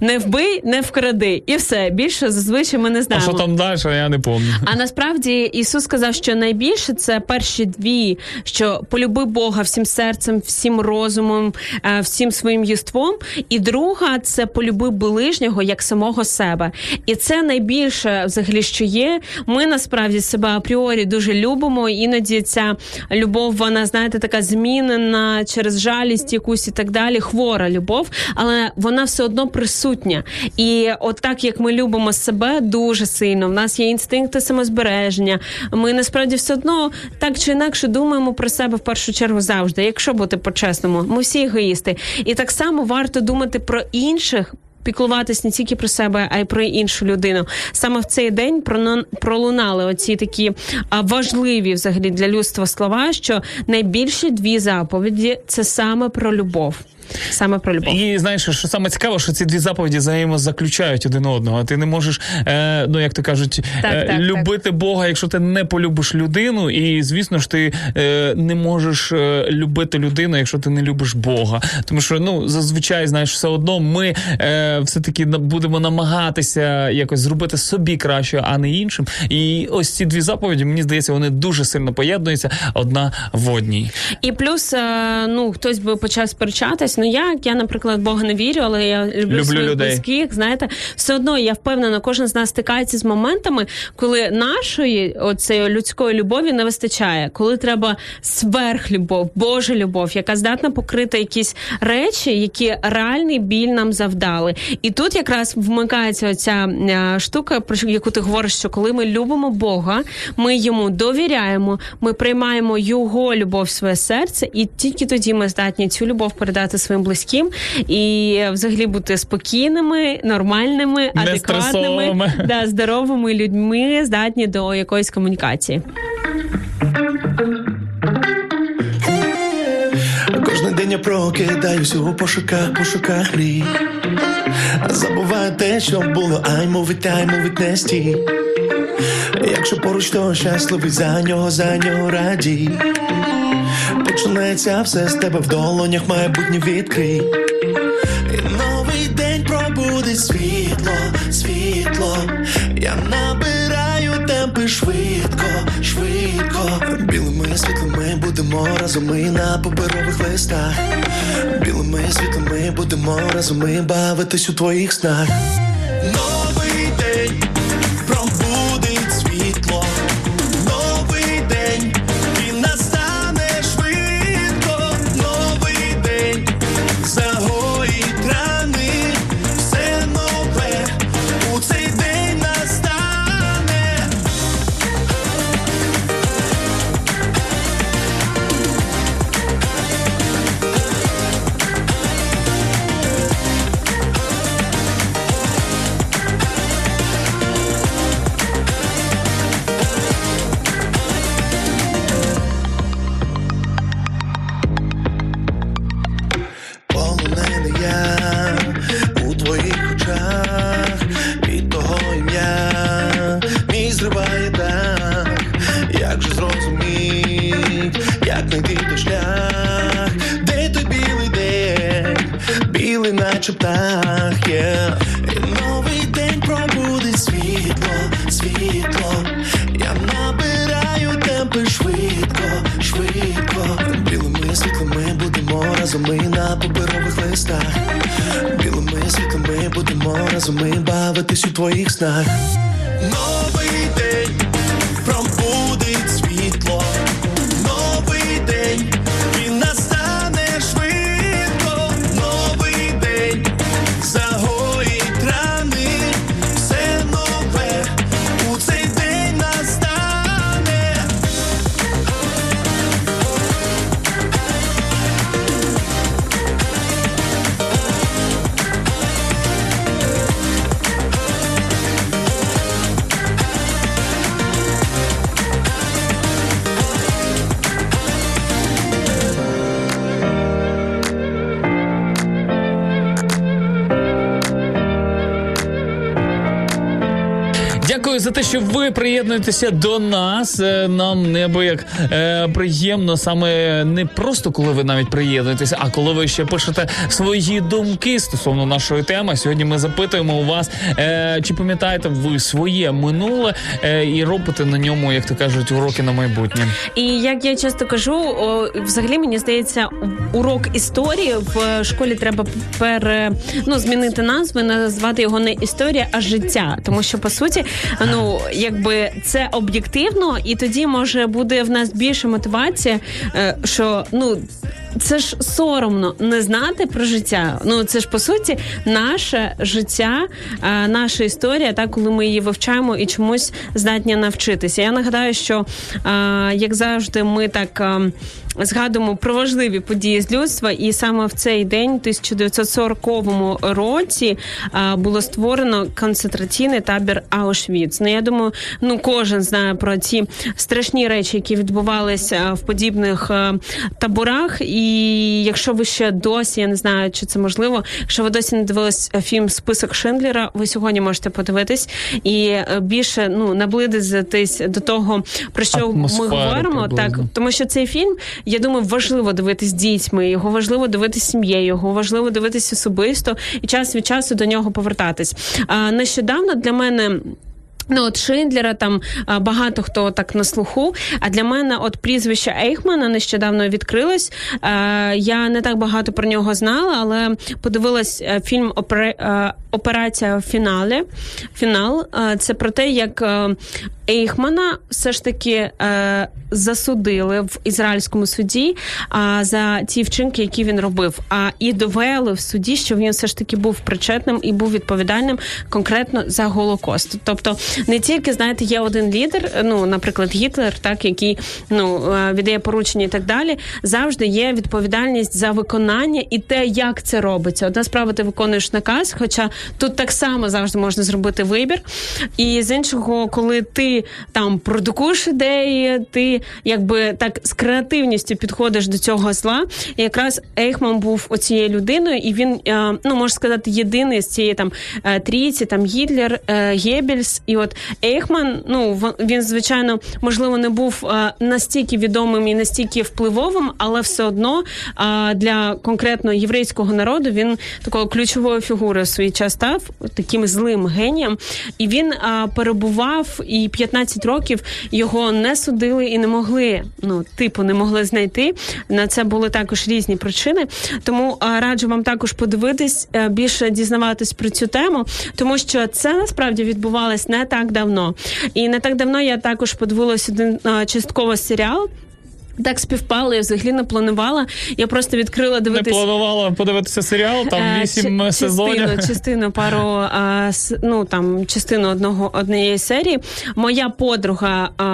не вбий, не вкради, і все більше зазвичай ми не знаємо. а що там далі, я не пам'ятаю. А насправді Ісус сказав, що найбільше це перші дві: що полюби Бога всім серцем, всім розумом, е, всім своїм єством. І друга це полюби ближнього як самого себе. І це найбільше взагалі, що є. Ми насправді себе апріорі дуже любимо. Іноді ця любов, вона знаєте, така змінена через жалість якусь і так далі. Хвора любов, але вона все одно присутня. І от так як ми любимо себе дуже сильно, в нас є інстинкти самозбереження. Ми насправді все одно так чи інакше думаємо про себе в першу чергу завжди. Якщо бути по-чесному, ми всі егоїсти. І так само варто думати про інших. Піклуватись не тільки про себе, а й про іншу людину. Саме в цей день пролунали оці такі важливі взагалі для людства слова, що найбільші дві заповіді це саме про любов. Саме про любов. І знаєш, що саме цікаво, що ці дві заповіді взаємозаключають один одного. Ти не можеш, е, ну як то кажуть, Так, е, так, любити Бога, якщо ти не полюбиш людину, і звісно ж ти е, не можеш е, любити людину, якщо ти не любиш Бога. Тому що ну зазвичай знаєш, все одно ми е, все таки будемо намагатися якось зробити собі краще, а не іншим. І ось ці дві заповіді, мені здається, вони дуже сильно поєднуються одна в одній. І плюс, е, ну хтось би почав сперечатись. Ну як я, наприклад, Бога не вірю, але я люблю, Люблю своїх людей. близьких. Знаєте, все одно я впевнена, кожен з нас стикається з моментами, коли нашої оцеї людської любові не вистачає, коли треба сверхлюбов, Божа любов, яка здатна покрити якісь речі, які реальний біль нам завдали. І тут якраз вмикається оця е, штука, про яку ти говориш, що коли ми любимо Бога, ми йому довіряємо, ми приймаємо його любов в своє серце, і тільки тоді ми здатні цю любов передати своїм близьким і взагалі бути спокійними, нормальними, адекватними, да, здоровими людьми, здатні до якоїсь комунікації. Кожний день я прокидаюсь у пошуках, пошуках мрій Забуваю те, що було, ай мовить, ай мовить не стій. Якщо поруч, то щасливий за нього, за нього радій Починається все з тебе в долонях, майбутнє відкрий І новий день пробудить світло, світло. Я набираю темпи швидко, швидко. Білими світлими будемо разом ми на паперових листах. Білими світлими будемо разом ми бавитись у твоїх снах. У приєднуєтеся до нас. Е, Нам неабияк е, приємно саме не просто коли ви навіть приєднуєтеся, а коли ви ще пишете свої думки стосовно нашої теми. Сьогодні ми запитуємо у вас, е, чи пам'ятаєте ви своє минуле е, і робите на ньому, як то кажуть, уроки на майбутнє. І як я часто кажу, о, взагалі мені здається, урок історії в школі треба пере, ну, змінити назву, назвати його не історія, а життя. Тому що по суті, ну якби це об'єктивно, і тоді може буде в нас більше мотивація, е, що ну. Це ж соромно не знати про життя. Ну це ж по суті наше життя, е, наша історія, та коли ми її вивчаємо і чомусь здатні навчитися. Я нагадаю, що е, як завжди, ми так. Е, згадуємо про важливі події з людства. І саме в цей день, в 1940 році, було створено концентраційний табір Аушвіц. Ну я думаю, ну кожен знає про ці страшні речі, які відбувалися в подібних е, таборах. І якщо ви ще досі, я не знаю, чи це можливо, якщо ви досі не дивились е, фільм Список Шиндлера, ви сьогодні можете подивитись і е, більше ну наблизитись до того, про що Атмосфери ми говоримо. приблизно. Так, тому що цей фільм, я думаю, важливо дивитись дітьми, його важливо дивитись сім'єю, його важливо дивитись особисто і час від часу до нього повертатись. А нещодавно для мене. Ну, от Шиндлера там багато хто так на слуху. А для мене, от прізвище Ейхмана нещодавно відкрилось. Я не так багато про нього знала, але подивилась е, фільм е, Операція фіналі. Фінал. Це про те, як е, Ейхмана все ж таки е, засудили в ізраїльському суді а, за ті вчинки, які він робив. А і довели в суді, що він все ж таки був причетним і був відповідальним конкретно за голокост. Тобто, не тільки знаєте, є один лідер, ну наприклад, Гітлер, так який ну е, віддає поручення і так далі. Завжди є відповідальність за виконання і те, як це робиться. Одна справа, ти виконуєш наказ, хоча тут так само завжди можна зробити вибір. І з іншого, коли ти там продукуєш ідеї, ти якби так з креативністю підходиш до цього зла. І якраз Ейхман був оцією людиною, і він, е, ну можна сказати, єдиний з цієї там е, трійці, там Гітлер, е, Геббельс. І от Ейхман, ну він, звичайно, можливо, не був настільки відомим і настільки впливовим, але все одно для конкретно єврейського народу він такою ключовою фігурою свій час став таким злим генієм. І він перебував і 15 років його не судили і не могли, ну типу, не могли знайти. На це були також різні причини. Тому е, раджу вам також подивитись, е, більше дізнаватись про цю тему, тому що це насправді відбувалось не так давно. І не так давно я також подивилась один е, частково серіал. Так співпало, я взагалі не планувала. Я просто відкрила дивитися. Не планувала подивитися серіал, там Е, вісім ч- сезонів. Частину, *laughs* частину пару а, с- ну там частину одного однієї серії. Моя подруга а,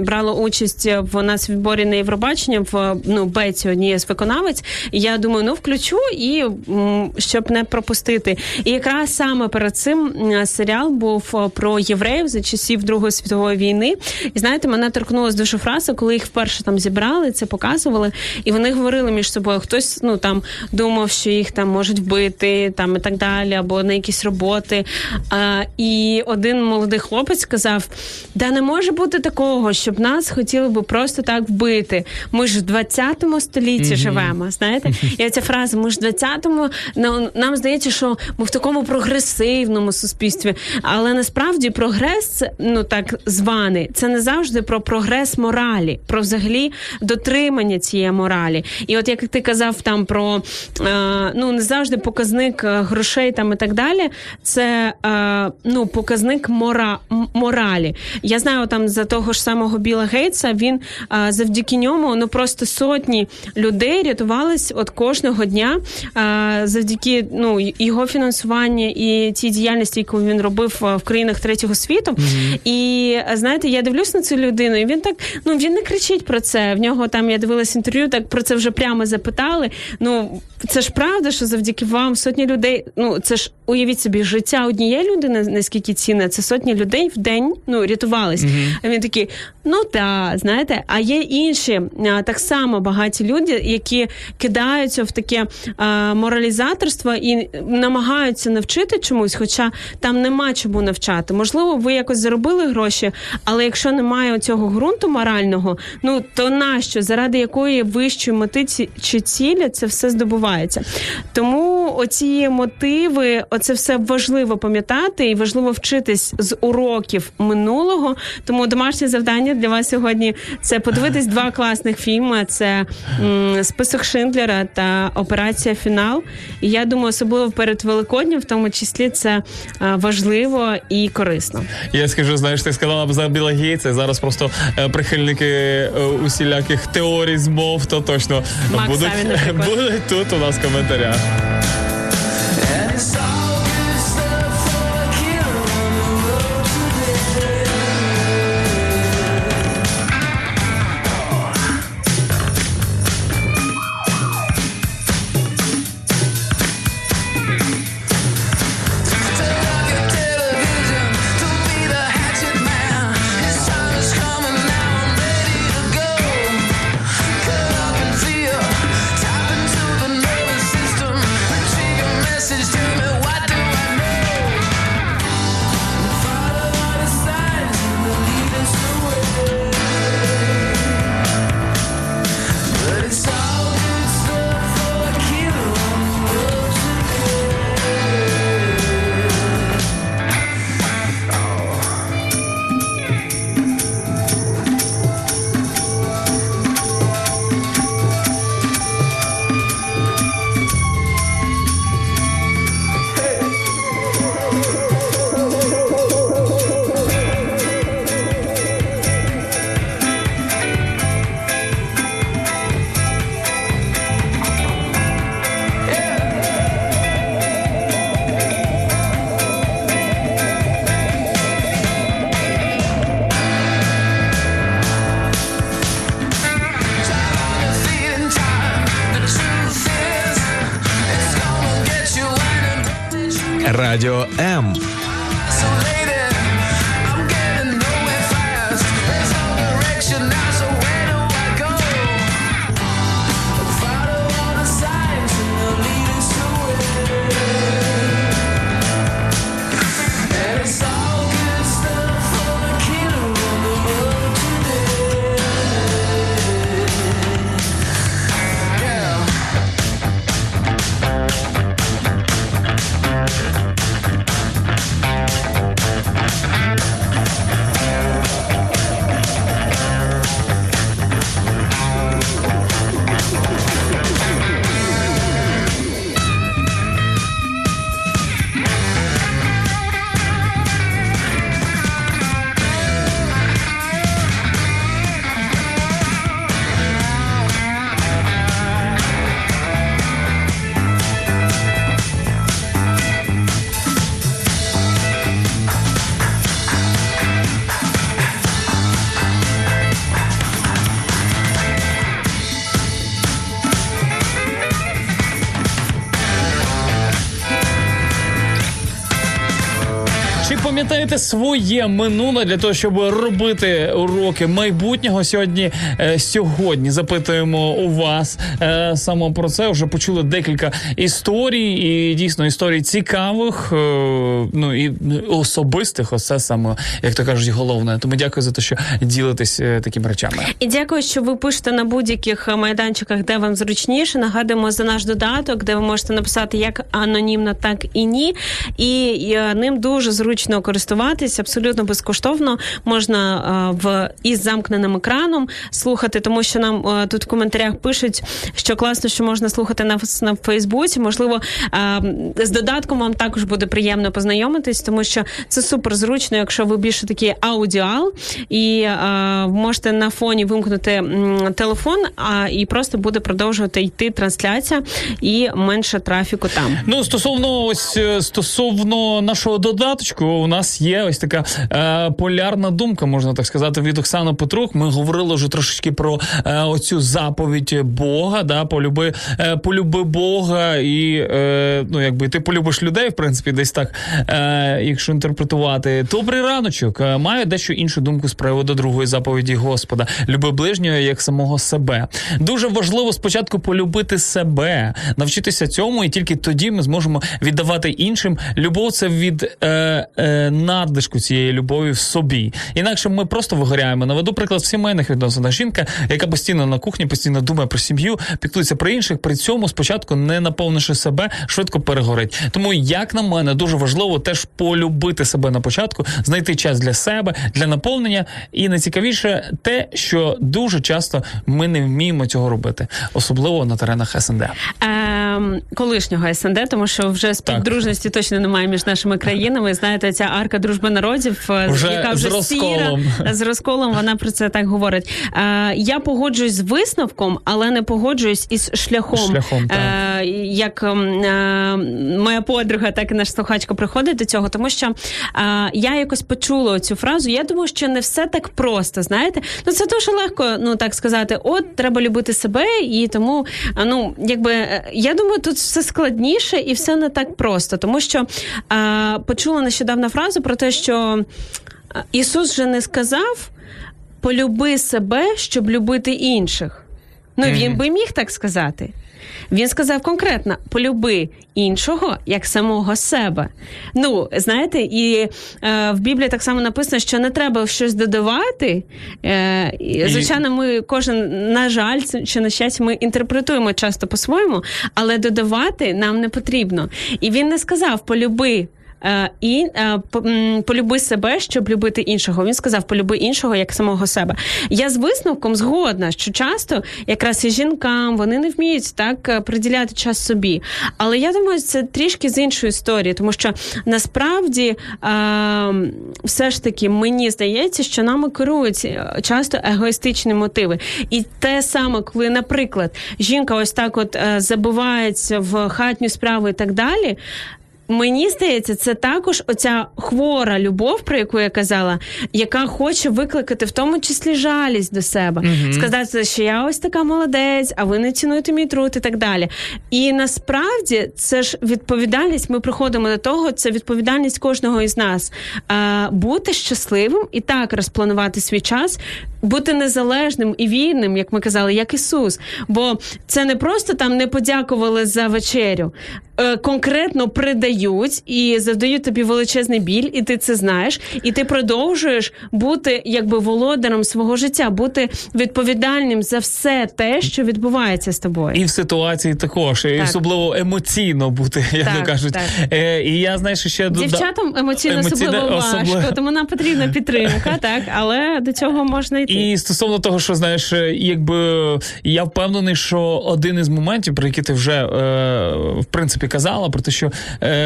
брала участь в нас в відборі на Євробачення в ну Беці однієї з виконавець. І я думаю, ну включу і м, щоб не пропустити. І якраз саме перед цим серіал був про євреїв за часів Другої світової війни. І знаєте, мене торкнулась дуже фраза, коли їх вперше там зібрали, це показували, і вони говорили між собою. Хтось ну там думав, що їх там можуть вбити, там і так далі, або на якісь роботи. А, і один молодий хлопець сказав: да не може бути такого, щоб нас хотіли би просто так вбити. Ми ж в 20 столітті живемо. Знаєте, і ця фраза: ми ж в 20-му, ну, нам здається, що ми в такому прогресивному суспільстві. Але насправді прогрес, ну так званий, це не завжди про прогрес моралі, про взагалі дотримання цієї моралі. І от як ти казав там про е, ну не завжди показник е, грошей там і так далі, це е, ну показник мора, моралі. Я знаю там за того ж самого Біла Гейтса, він е, завдяки ньому ну просто сотні людей рятувались от кожного дня е, завдяки ну його фінансуванню і тій діяльності, яку він робив в країнах третього світу. І е, знаєте, я дивлюсь на цю людину, і він так ну він не кричить про це. В нього там я дивилась інтерв'ю, так про це вже прямо запитали. Ну це ж правда, що завдяки вам сотні людей. Ну це ж уявіть собі, життя однієї людини наскільки цінне, це сотні людей в день ну рятувались. А він такий, ну так, знаєте, а є інші так само багаті люди, які кидаються в таке моралізаторство і намагаються навчити чомусь, хоча там нема чому навчати. Можливо, ви якось заробили гроші, але якщо немає цього ґрунту морального, ну то нащо заради якої вищої мети чи цілі це все здобувається. Тому оці мотиви, оце все важливо пам'ятати і важливо вчитись з уроків минулого. Тому домашнє завдання для вас сьогодні це подивитись два класних фільми: це м, список Шиндлера та Операція Фінал. І я думаю, особливо перед Великоднем, в тому числі, це е, важливо і корисно. Я скажу, знаєш, ти сказала б за Біла Гейтса, зараз просто е, прихильники е, усіляких теорій змов, то точно Макс будуть, *laughs* будуть тут у нас в коментарях. Пам'ятаєте своє минуле для того, щоб робити уроки майбутнього сьогодні? Е, сьогодні запитуємо у вас е, саме про це. Вже почули декілька історій, і дійсно історій цікавих, е, ну і особистих. Оце саме, як то кажуть, головне. Тому дякую за те, що ділитесь е, такими речами. І дякую, що ви пишете на будь-яких майданчиках, де вам зручніше. Нагадуємо за наш додаток, де ви можете написати як анонімно, так і ні. І е, ним дуже зручно користуватись, абсолютно безкоштовно можна е, в із замкненим екраном слухати, тому що нам е, тут в коментарях пишуть, що класно, що можна слухати на на Фейсбуці. Можливо, е, з додатком вам також буде приємно познайомитись, тому що це супер зручно, якщо ви більше такий аудіал, і можете на фоні вимкнути телефон, а і просто буде продовжувати йти трансляція і менше трафіку там. Ну, стосовно ось стосовно нашого додаточку, у нас є ось така е, полярна думка, можна так сказати, від Оксани Петрук. Ми говорили вже трошечки про е, оцю заповідь Бога. Да, полюби, е, полюби Бога, і е, ну, якби ти полюбиш людей, в принципі, десь так, е, якщо інтерпретувати. Добрий раночок. Е, Маю дещо іншу думку з приводу другої заповіді Господа. Люби ближнього як самого себе. Дуже важливо спочатку полюбити себе, навчитися цьому, і тільки тоді ми зможемо віддавати іншим. Любов це від е, е, надлишку цієї любові в собі. Інакше ми просто вигоряємо. Наведу приклад в сімейних відносинах. Жінка, яка постійно на кухні, постійно думає про сім'ю, піклується про інших. При цьому спочатку, не наповнивши себе, швидко перегорить. Тому, як на мене, дуже важливо теж полюбити себе на початку, знайти час для себе, для наповнення. І найцікавіше те, що дуже часто ми не вміємо цього робити, особливо на теренах СНД. Ем, колишнього СНД, тому що вже співдружності точно немає між нашими країнами. Знаєте, ця арка дружби народів, е, Вже яка вже з розколом. сіра з розколом. Вона про це так говорить. Е, я погоджуюсь з висновком, але не погоджуюсь із шляхом. Шляхом, так. Е, як ем, е, моя подруга, так і наш слухачка приходить до цього, тому що е, я якось почула цю фразу. Я думаю, що не все так просто. Знаєте, ну це дуже легко, ну так сказати, от треба любити себе, і тому ну якби е, я думаю, тут все складніше і все не так просто, тому що е, почула нещодавно фразу про те, що Ісус же не сказав полюби себе, щоб любити інших. Ну, він би міг так сказати. Він сказав конкретно: полюби іншого як самого себе. Ну, знаєте, і е, в Біблії так само написано, що не треба щось додавати. Е, і, звичайно, ми кожен, на жаль, чи на щастя, ми інтерпретуємо часто по-своєму, але додавати нам не потрібно. І він не сказав полюби. Е, і е, полюби себе, щоб любити іншого. Він сказав, полюби іншого як самого себе. Я з висновком згодна, що часто якраз і жінкам вони не вміють так е, приділяти час собі. Але я думаю, це трішки з іншої історії, тому що насправді все ж таки мені здається, що нами керують часто егоїстичні мотиви. І те саме, коли, наприклад, жінка ось так от забувається в хатню справу і так далі. Мені здається, це також оця хвора любов, про яку я казала, яка хоче викликати в тому числі жалість до себе, сказати, що я ось така молодець, а ви не цінуєте мій труд і так далі. І насправді це ж відповідальність. Ми приходимо до того, це відповідальність кожного із нас. А, бути щасливим і так розпланувати свій час, бути незалежним і вільним, як ми казали, як Ісус. Бо це не просто там не подякували за вечерю. Е, конкретно придають і завдають тобі величезний біль, і ти це знаєш, і ти продовжуєш бути якби володарем свого життя, бути відповідальним за все те, що відбувається з тобою. І в ситуації також, і особливо емоційно бути, як Так, то кажуть. так. Е, і я знаєш, ще Дівчатам емоційно, особливо важко, особливо. тому нам потрібна *laughs* підтримка, так але до цього можна йти. І стосовно того, що знаєш, е, якби я впевнений, що один із моментів, про які ти вже е, в принципі казала, про те, що. Е,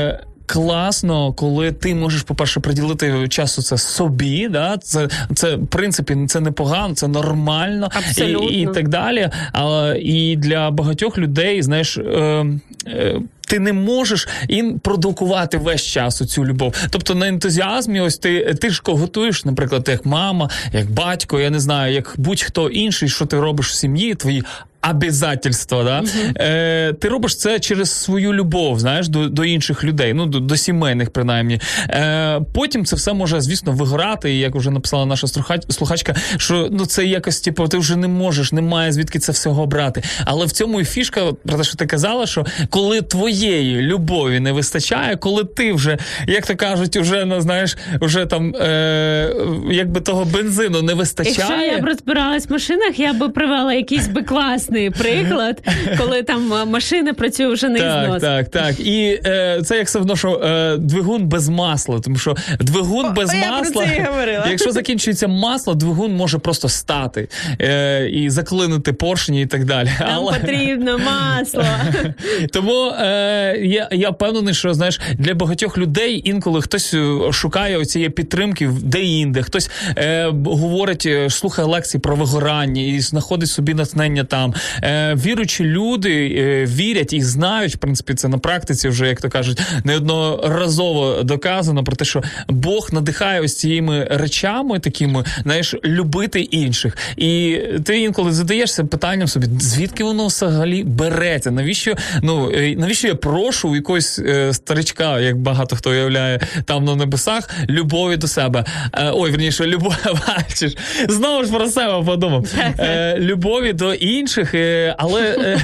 Класно, коли ти можеш, по-перше, приділити часу це собі, да? це, це в принципі це непогано, це нормально Абсолютно. і, і так далі. А, і для багатьох людей, знаєш, е, е, ти не можеш і продукувати весь час цю любов. Тобто на ентузіазмі, ось ти, ти ж готуєш, наприклад, як мама, як батько, я не знаю, як будь-хто інший, що ти робиш в сім'ї, твої. Обязательства, да? Е, ти робиш це через свою любов, знаєш, до, до інших людей, ну до, до сімейних, принаймні. Е, потім це все може, звісно, вигорати. І як вже написала наша слухачка, що ну це якось, типу, ти вже не можеш, немає звідки це всього брати. Але в цьому і фішка, про те, що ти казала, що коли твоєї любові не вистачає, коли ти вже, як то кажуть, уже ну, знаєш, вже там е, якби того бензину не вистачає. Якщо я б розбиралась в машинах, я би привела якийсь би класний приклад, коли там е, машина працює вже на Так, ізнос. так, так. І е, це як все одно, що е, двигун без масла, тому що двигун без я про масла, це і говорила. якщо закінчується масло, двигун може просто стати е, і заклинити поршні і так далі. Нам потрібно масло. *laughs* Тому е, я, я впевнений, що знаєш, для багатьох людей інколи хтось е, шукає цієї підтримки де-інде, хтось е, говорить, е, слухає лекції про вигорання і знаходить собі натхнення там. Е, віруючі люди е, вірять і знають, в принципі, це на практиці вже, як то кажуть, неодноразово доказано про те, що Бог надихає ось цими речами, такими, знаєш, любити інших. І ти інколи задаєшся питанням собі, звідки воно взагалі береться? Навіщо ну е, навіщо я прошу у якогось е, старичка, як багато хто уявляє там на небесах, любові до себе? Е, ой, верніше, любов, *laughs* бачиш, знову ж про себе подумав. Е, любові до інших, е, але, е,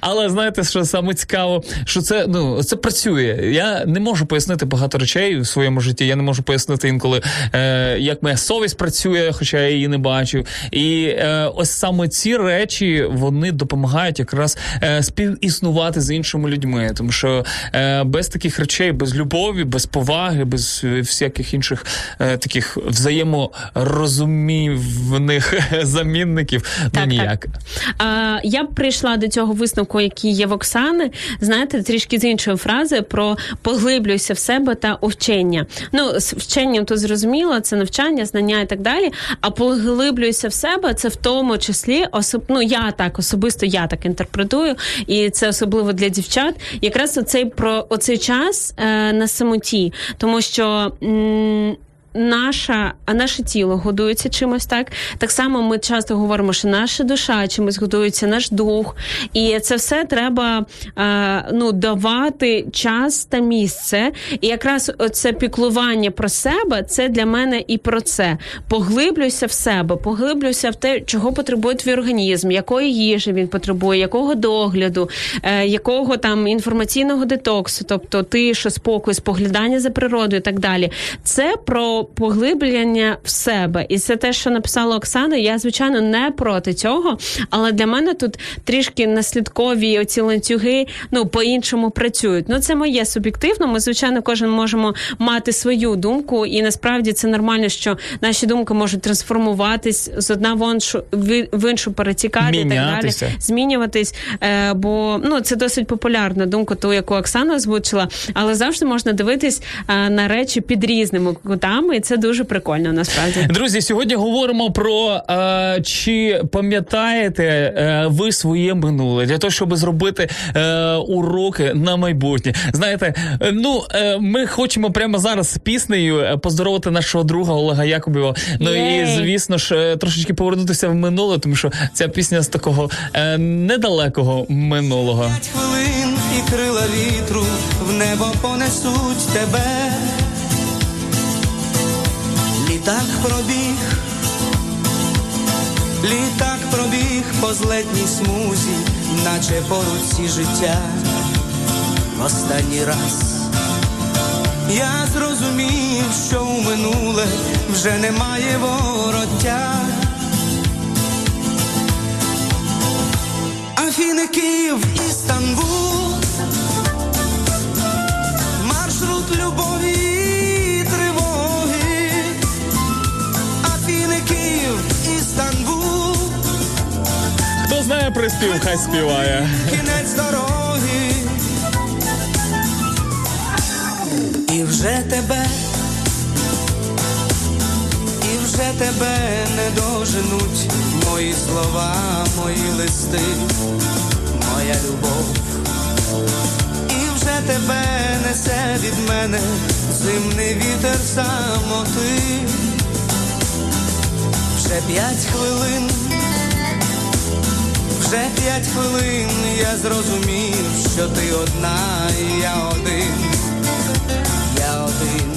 але знаєте, що саме цікаво, що це ну це працює. Я не можу пояснити багато речей у своєму житті. Я не можу пояснити інколи, е, як моя совість працює, хоча я її не бачу. І е, ось саме ці речі вони допомагають якраз е, співіснувати з іншими людьми, тому що е, без таких речей, без любові, без поваги, без всяких інших е, таких взаєморозумівних *laughs* замінників, ну Так, ніяк. А, я б прийшла до цього висновку, який є в Оксани, знаєте, трішки з іншої фрази про поглиблюйся в себе та вчення. Ну, з вченням то зрозуміло, це навчання, знання і так далі. А поглиблюйся в себе, це в тому числі особ... ну, я так особисто я так інтерпретую, і це особливо для дівчат. Якраз оцей про оцей час е, на самоті, тому що. М- наша, а наше тіло годується чимось так. Так само ми часто говоримо, що наша душа чимось годується, наш дух. І це все треба е, ну, давати час та місце. І якраз це піклування про себе це для мене і про це. Поглиблюйся в себе, поглиблюйся в те, чого потребує твій організм, якої їжі він потребує, якого догляду, е, якого там інформаційного детоксу, тобто тиша, спокій, споглядання за природою і так далі. Це про поглиблення в себе. І це те, що написала Оксана. Я, звичайно, не проти цього, але для мене тут трішки наслідкові оці ланцюги ну, по-іншому працюють. Ну, це моє суб'єктивно. Ми, звичайно, кожен можемо мати свою думку, і насправді це нормально, що наші думки можуть трансформуватись з одна в іншу, в- іншу перетікати і так далі змінюватись. Е, бо ну це досить популярна думка, ту, яку Оксана озвучила, але завжди можна дивитись е, на речі під різними кутами і це дуже прикольно насправді. Друзі, сьогодні говоримо про е, чи пам'ятаєте е, ви своє минуле для того, щоб зробити е, уроки на майбутнє. Знаєте, е, ну е, ми хочемо прямо зараз з піснею е, поздоровити нашого друга Олега Якубєва. Ну і звісно ж, трошечки повернутися в минуле, тому що ця пісня з такого е, недалекого минулого. Хвилин і крила вітру в небо понесуть тебе. Літак пробіг, літак пробіг по злетній смузі, наче по руці життя. В останній раз я зрозумів, що у минуле вже немає вороття. Афіни, Київ, Істанбул, знає приспів, хай співає. кінець дороги. І вже тебе, і вже тебе не доженуть мої слова, мої листи, моя любов. І вже тебе несе від мене зимний вітер самоти. Вже п'ять хвилин, вже п'ять хвилин я зрозумів, що ти одна, і я один, я один.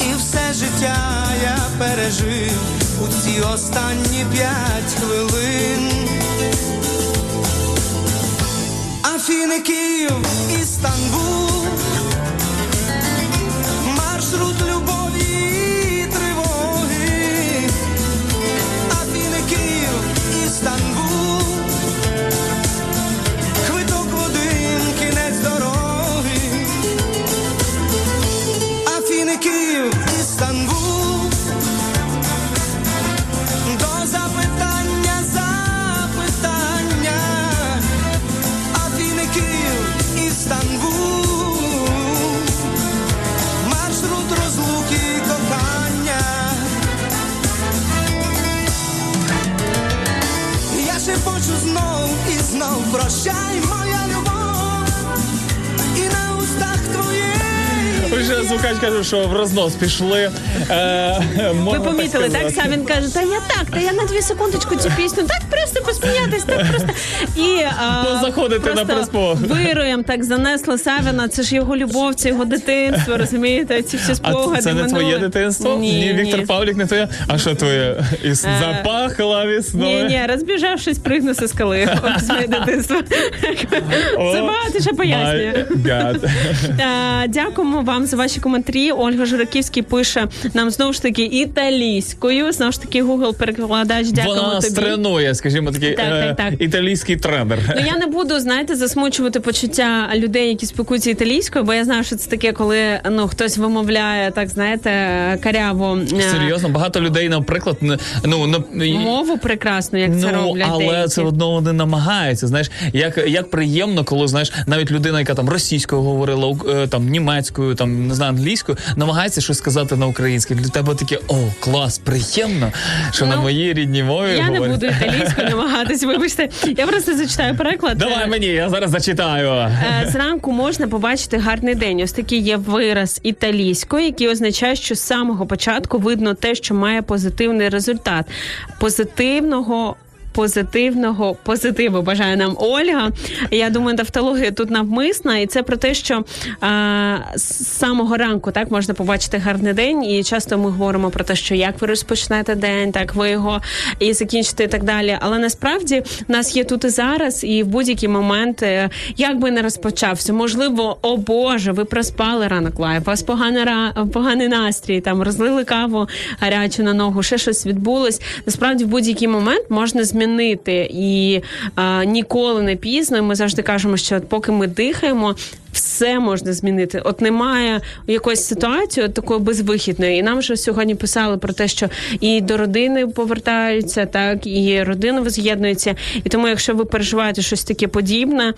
І все життя я пережив у ці останні п'ять хвилин. Афіни, Київ, Істанбул, маршрут що в рознос пішли. Е, Ви помітили, так сказати. Савін каже, та я так, та я на дві секундочку цю пісню, так просто посміятись, так просто і а, Ну, заходити на приспов. вироєм так занесло Савіна. Це ж його любов, це його дитинство. Розумієте? Ці всі А спогади. це не минуле. твоє дитинство? Ні, Віктор Павлік не твоє. А що твоє? Із Е, запахла Ні, весною. ні, розбіжавшись, пригну зі скали. *laughs* Своє дитинство. Це багато ще пояснює. Е, Дякуємо вам за ваші коментарі. Ольга Жураківський пише нам знову ж таки італійською. Знову ж таки, Google перекладач. Дякуємо Вона нас тобі. тренує, скажімо, такий Так, е, так, так. італійський тренер. Ну я не буду знаєте засмучувати почуття людей, які спілкуються італійською, бо я знаю, що це таке, коли ну хтось вимовляє так, знаєте, каряво е, Серйозно, багато людей, наприклад, не- ну на мову прекрасно, як це ну, роблять. але деякі. це одно вони намагаються. Знаєш, як, як приємно, коли знаєш, навіть людина, яка там російською говорила, е, там німецькою, там не знаю, англійською, намагається щось сказати на українській. Для тебе таке о, клас, приємно, що на Ну, моїй рідній мові Я не буду італійською *laughs* намагатись. Вибачте, я просто зачитаю переклад. Давай мені, я зараз зачитаю. Е, Зранку можна побачити гарний день. Ось такий є вираз італійською, який означає, що з самого початку видно те, що має позитивний результат. Позитивного. Позитивного позитиву бажає нам Ольга. Я думаю, тавтологія тут навмисна, і це про те, що а, з самого ранку так можна побачити гарний день. І часто ми говоримо про те, що як ви розпочнете день, так ви його і закінчите, і так далі. Але насправді нас є тут і зараз, і в будь-який момент, як би не розпочався, можливо, о Боже, ви проспали ранок live, у вас ра- поганий настрій, там розлили каву гарячу на ногу, ще щось відбулось. Насправді, в будь-який момент можна змінити і а, ніколи не пізно. Ми завжди кажемо, що поки ми дихаємо. Вс- все можна змінити. От немає якоїсь ситуації от такої безвихідної. І нам вже сьогодні писали про те, що і до родини повертаються, так і родина воз'єднується. І тому, якщо ви переживаєте щось таке подібне,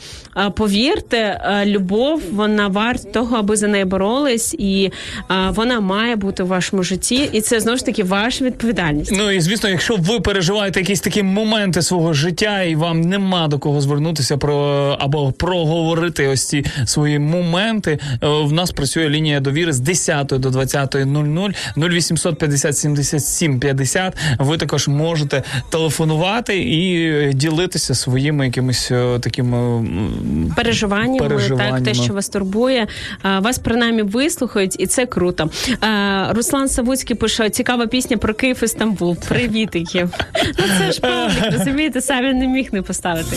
повірте, любов вона варта того, аби за неї боролись, і вона має бути в вашому житті, і це знову ж таки ваша відповідальність. Ну і звісно, якщо ви переживаєте якісь такі моменти свого життя, і вам нема до кого звернутися про або проговорити ось ці свої моменти. е, В нас працює лінія довіри з 10 до 20.00 0800 50 77 50. Ви також можете телефонувати і е, ділитися своїми якимись е, такими переживаннями, Переживаннями. так те, що вас турбує. Вас принаймні вислухають, і це круто. Руслан Савуцький пише: цікава пісня про Київ і Стамбул. Привітики. Ну це ж *laughs* Павлік, розумієте, самі не міг не поставити.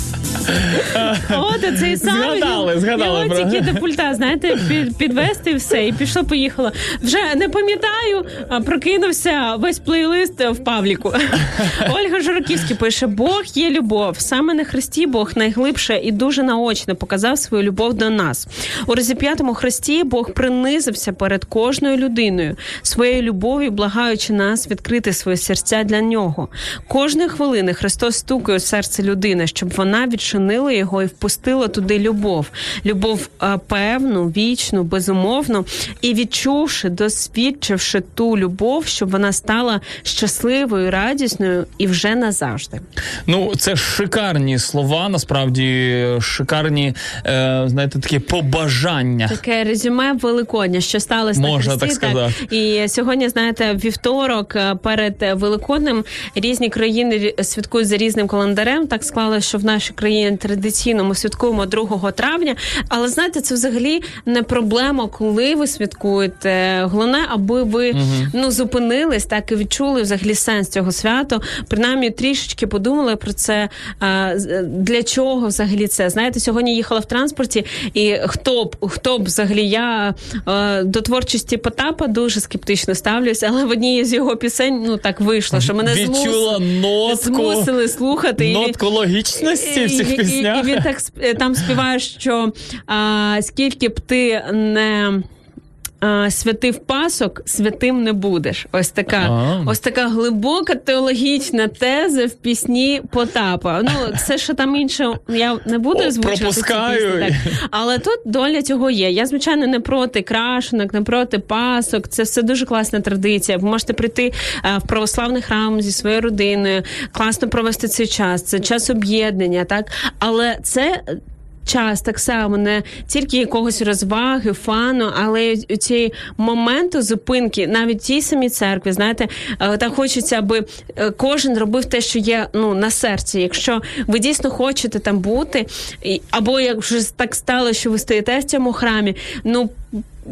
От цей самий Згадали, згадали його тільки до пульта, знаєте, під, підвести і все, і пішло, поїхало. Вже не пам'ятаю, а, прокинувся весь плейлист в Павліку. *laughs* Ольга Жураківський пише: Бог є любов. Саме на Христі Бог найглибше і дуже наочно показав свою любов до нас. У розіп'ятому Христі Бог принизився перед кожною людиною своєю любов'ю, благаючи нас відкрити своє серця для нього. Кожної хвилини Христос стукає у серце людини, щоб вона відчинила його і впустила туди любов. Любов певну, вічну, безумовну, і відчувши, досвідчивши ту любов, щоб вона стала щасливою, радісною і вже назавжди. Ну, це шикарні слова, насправді шикарні, е, знаєте, такі побажання. Таке резюме Великодня, що сталося Можна на Христі, так сказати. І сьогодні, знаєте, вівторок е, перед е, Великоднем різні країни святкують за різним календарем. Так склалося, що в нашій країні традиційно ми святкуємо 2 травня. Але знаєте, це взагалі не проблема, коли ви святкуєте. Головне, аби ви ну зупинились, так і відчули взагалі сенс цього свято. Принаймні трішечки подумали про це. Для чого взагалі це? Знаєте, сьогодні їхала в транспорті, і хто б хто б взагалі я е, до творчості Потапа дуже скептично ставлюсь, але в одній з його пісень ну так вийшло, що мене Відчула змус- нотку, змусили слухати і- нотку логічності в і- і- І, і він так сп- е, там співає, що а, скільки б ти не. Святив пасок, святим не будеш. Ось така, А. ось така глибока теологічна теза в пісні Потапа. Ну, це що там інше, я не буду озвучувати пропускаю. пісні, так. Але тут доля цього є. Я, звичайно, не проти крашенок, не проти пасок. Це все дуже класна традиція. Ви можете прийти е, в православний храм зі своєю родиною, класно провести цей час. Це час об'єднання, так але це. Час так само не тільки якогось розваги, фану, але й ці моменту зупинки, навіть тій самій церкві, знаєте, е, так хочеться, аби е, кожен робив те, що є ну на серці. Якщо ви дійсно хочете там бути, або як вже так стало, що ви стоїте в цьому храмі, ну.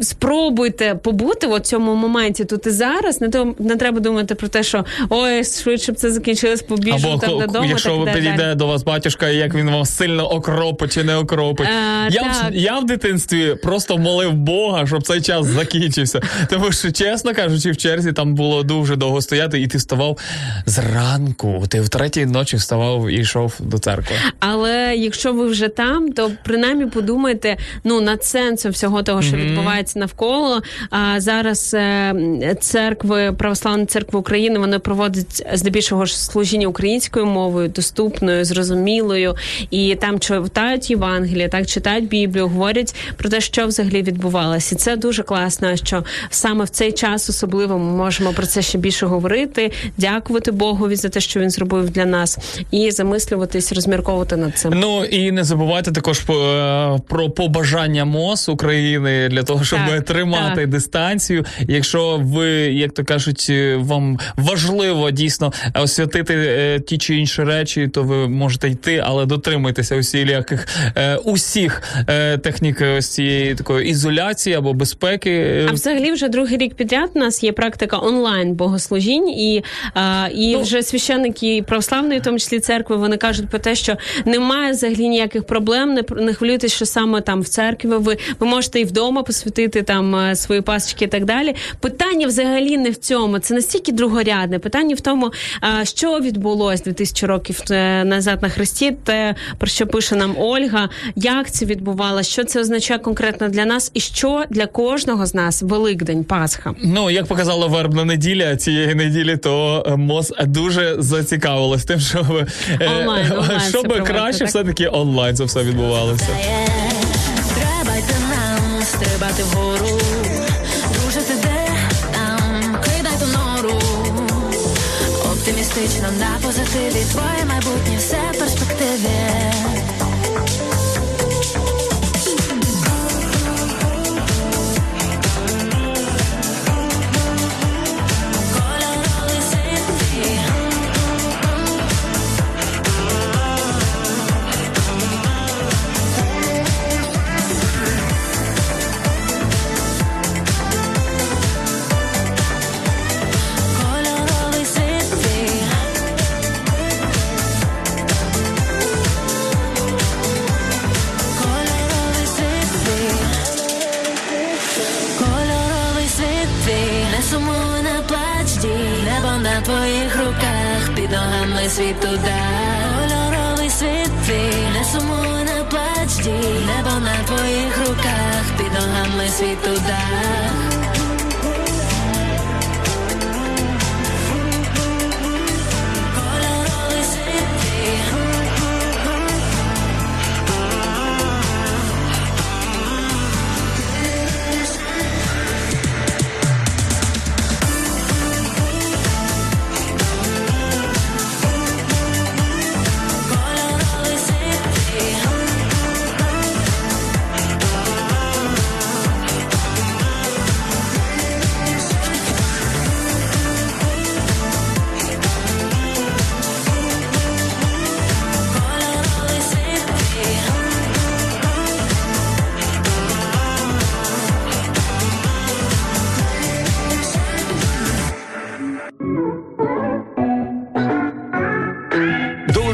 Спробуйте побути в цьому моменті тут і зараз. Не то не треба думати про те, що ой, швидше б це закінчилось, побіжу Або там додому. якщо так ви підійде до вас батюшка, як він вам сильно окропить чи не окропить. Е, я, так. в, я в дитинстві просто молив Бога, щоб цей час закінчився. Тому що, чесно кажучи, в черзі там було дуже довго стояти, і ти вставав зранку. Ти в третій ночі вставав і йшов до церкви. Але якщо ви вже там, то принаймні подумайте ну над сенсом всього того, що відбувається навколо. А зараз е, церкви, православні церкви України, вони проводять здебільшого ж служіння українською мовою, доступною, зрозумілою, і там читають Євангелія, так читають Біблію, говорять про те, що взагалі відбувалося. І це дуже класно, що саме в цей час особливо ми можемо про це ще більше говорити, дякувати Богові за те, що він зробив для нас, і замислюватись, розмірковувати над цим. Ну і не забувайте також е, про побажання МОЗ України для того, щоб Так, тримати так. дистанцію. Якщо ви, як то кажуть, е, вам важливо дійсно освятити е, ті чи інші речі, то ви можете йти, але дотримуйтеся усіляких е, усіх е, технік ось цієї такої ізоляції або безпеки. е, А взагалі вже другий рік підряд у нас є практика онлайн богослужінь, і, і Ну. вже священники православної, в тому числі церкви, вони кажуть про те, що немає взагалі ніяких проблем. Не, не хвилюйтесь, що саме там в церкві ви, ви можете і вдома посвятити святити там е, свої пасочки і так далі. Питання взагалі не в цьому. Це настільки другорядне. Питання в тому, е, що відбулось 2000 років е, назад на Христі, те про що пише нам Ольга, як це відбувалося, що це означає конкретно для нас, і що для кожного з нас Великдень, Пасха. Ну, як показала вербна неділя цієї неділі, то МОЗ дуже зацікавилась тим, щоб, е, Онлайн, онлайн *laughs* щоб краще так? все-таки онлайн це все відбувалося. Стрибати вгору. Дружити де там, кидай ту нору. Оптимістично на позитиві. Твоє майбутнє все в перспективі. Світ удар. Кольоровий світ твій. Не сумуй, не плач, дій. Небо на твоїх руках, під ногами світ удар.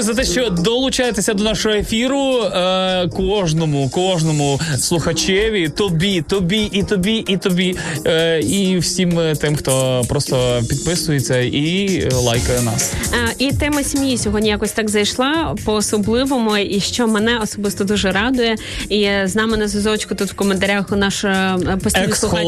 Дякую за те, що долучаєтеся до нашого ефіру. Е, кожному, кожному слухачеві, тобі, тобі, і тобі, і тобі, е, і всім тим, хто просто підписується і лайкає нас. Е, І тема сім'ї сьогодні якось так зайшла по особливому, і що мене особисто дуже радує. І з нами на зв'язочку тут в коментарях у наш е, постійний слухач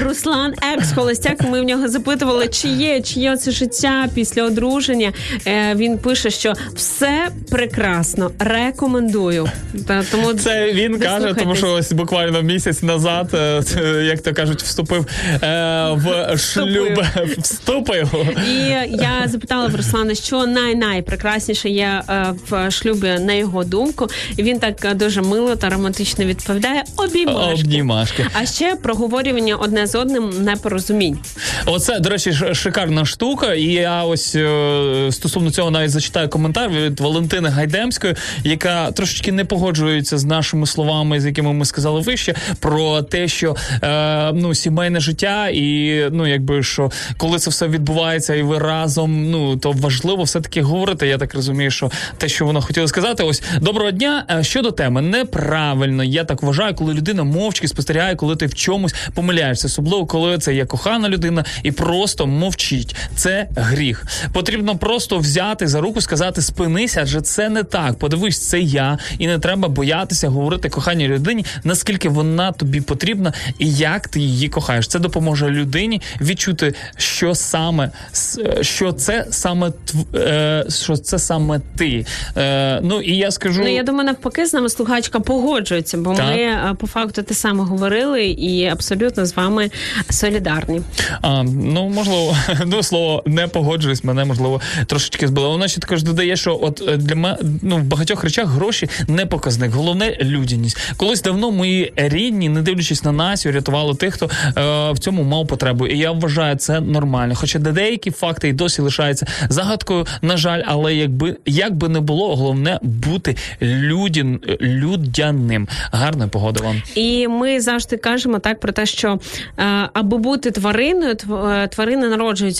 Руслан, екс-холостяк. Ми в нього запитували, чи є, чи є це життя після одруження. Е, Він пише, що все прекрасно, рекомендую. Та тому Це він каже, тому що ось буквально місяць назад, е, як то кажуть, вступив е, в шлюб. Вступив. І я запитала в Руслана, що най-найпрекрасніше є е, в шлюбі на його думку. І він так е, дуже мило та романтично відповідає: обіймашки. Обнімашки. А ще проговорювання одне з одним непорозумінь. Оце, до речі, шикарна штука. І я ось е, стосовно цього навіть зачитаю коментар від Валентини Гайдемської, яка трошечки не погоджується з нашими словами, з якими ми сказали вище, про те, що е, ну сімейне життя, і ну якби що коли це все відбувається, і ви разом, ну то важливо все таки говорити. Я так розумію, що те, що вона хотіла сказати, ось доброго дня. Е, Щодо теми, неправильно. Я так вважаю, коли людина мовчки спостерігає, коли ти в чомусь помиляєшся, особливо коли це є кохана людина і просто мовчить. Це гріх. Потрібно просто взяти за руку, сказати спинися, адже це не так. Подивись, це я, і не треба боятися говорити коханій людині, наскільки вона тобі потрібна і як ти її кохаєш. Це допоможе людині відчути, що саме е, що це саме е, що це саме ти. Е, ну і я скажу. Ну я думаю, навпаки, з нами слухачка погоджується, бо Так. ми по факту те саме говорили і абсолютно з вами солідарні. А, ну можливо, *laughs* ну слово не погоджуюсь, мене можливо трошечки збило. Вона ще також додає, що що от е, для мене ну, в багатьох речах гроші не показник. Головне людяність. Колись давно мої рідні, не дивлячись на нас, рятували тих, хто е, в цьому мав потребу. І я вважаю це нормально. Хоча деякі факти і досі лишаються загадкою, на жаль, але якби як би не було, головне бути людін, людяним. Гарної погоди вам. І ми завжди кажемо так про те, що е, аби бути твариною, тв- е, тварина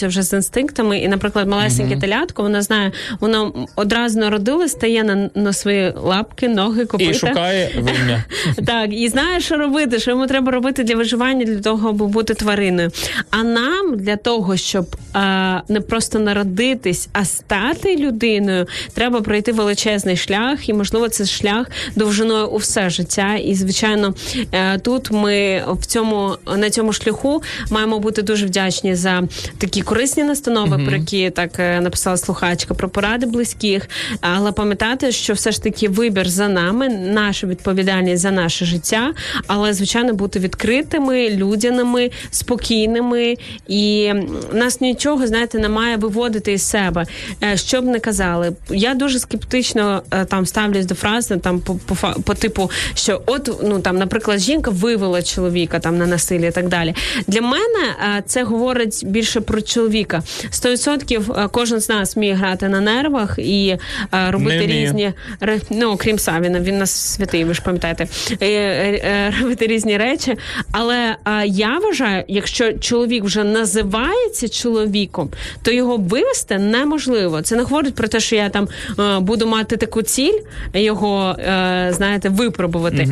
вже з інстинктами. І, наприклад, малесеньке телятко, вона знає, воно одразу народилось, стає на, на свої лапки, ноги, копита. І шукає вим'я. *laughs* Так, і знає, що робити, що йому треба робити для виживання, для того, аби бути твариною. А нам для того, щоб а, не просто народитись, а стати людиною, треба пройти величезний шлях, і можливо, це шлях довжиною у все життя. І звичайно, е, тут ми в цьому на цьому шляху маємо бути дуже вдячні за такі корисні настанови, про які так е, написала слухачка, про поради близьких. Але пам'ятати, що все ж таки вибір за нами, наша відповідальність за наше життя, але звичайно бути відкритими, людяними, спокійними, і нас нічого знаєте не має виводити із себе. Е, Що б не казали, я дуже скептично е, там ставлюсь до фрази там по, по, по типу, що от ну там, наприклад, жінка вивела чоловіка там на насилля і так далі. Для мене е, це говорить більше про чоловіка. 100% е, кожен з нас вміє грати на нервах і е, робити Не різні ну крім Савіна, він нас святий, ви ж пам'ятаєте, е, е, е, робити різні речі. Але е, я вважаю, якщо чоловік вже називається чоловіком, то його вивести неможливо. Це не говорить про те, що я там е, буду мати таку ціль, його е, знаєте, випробувати.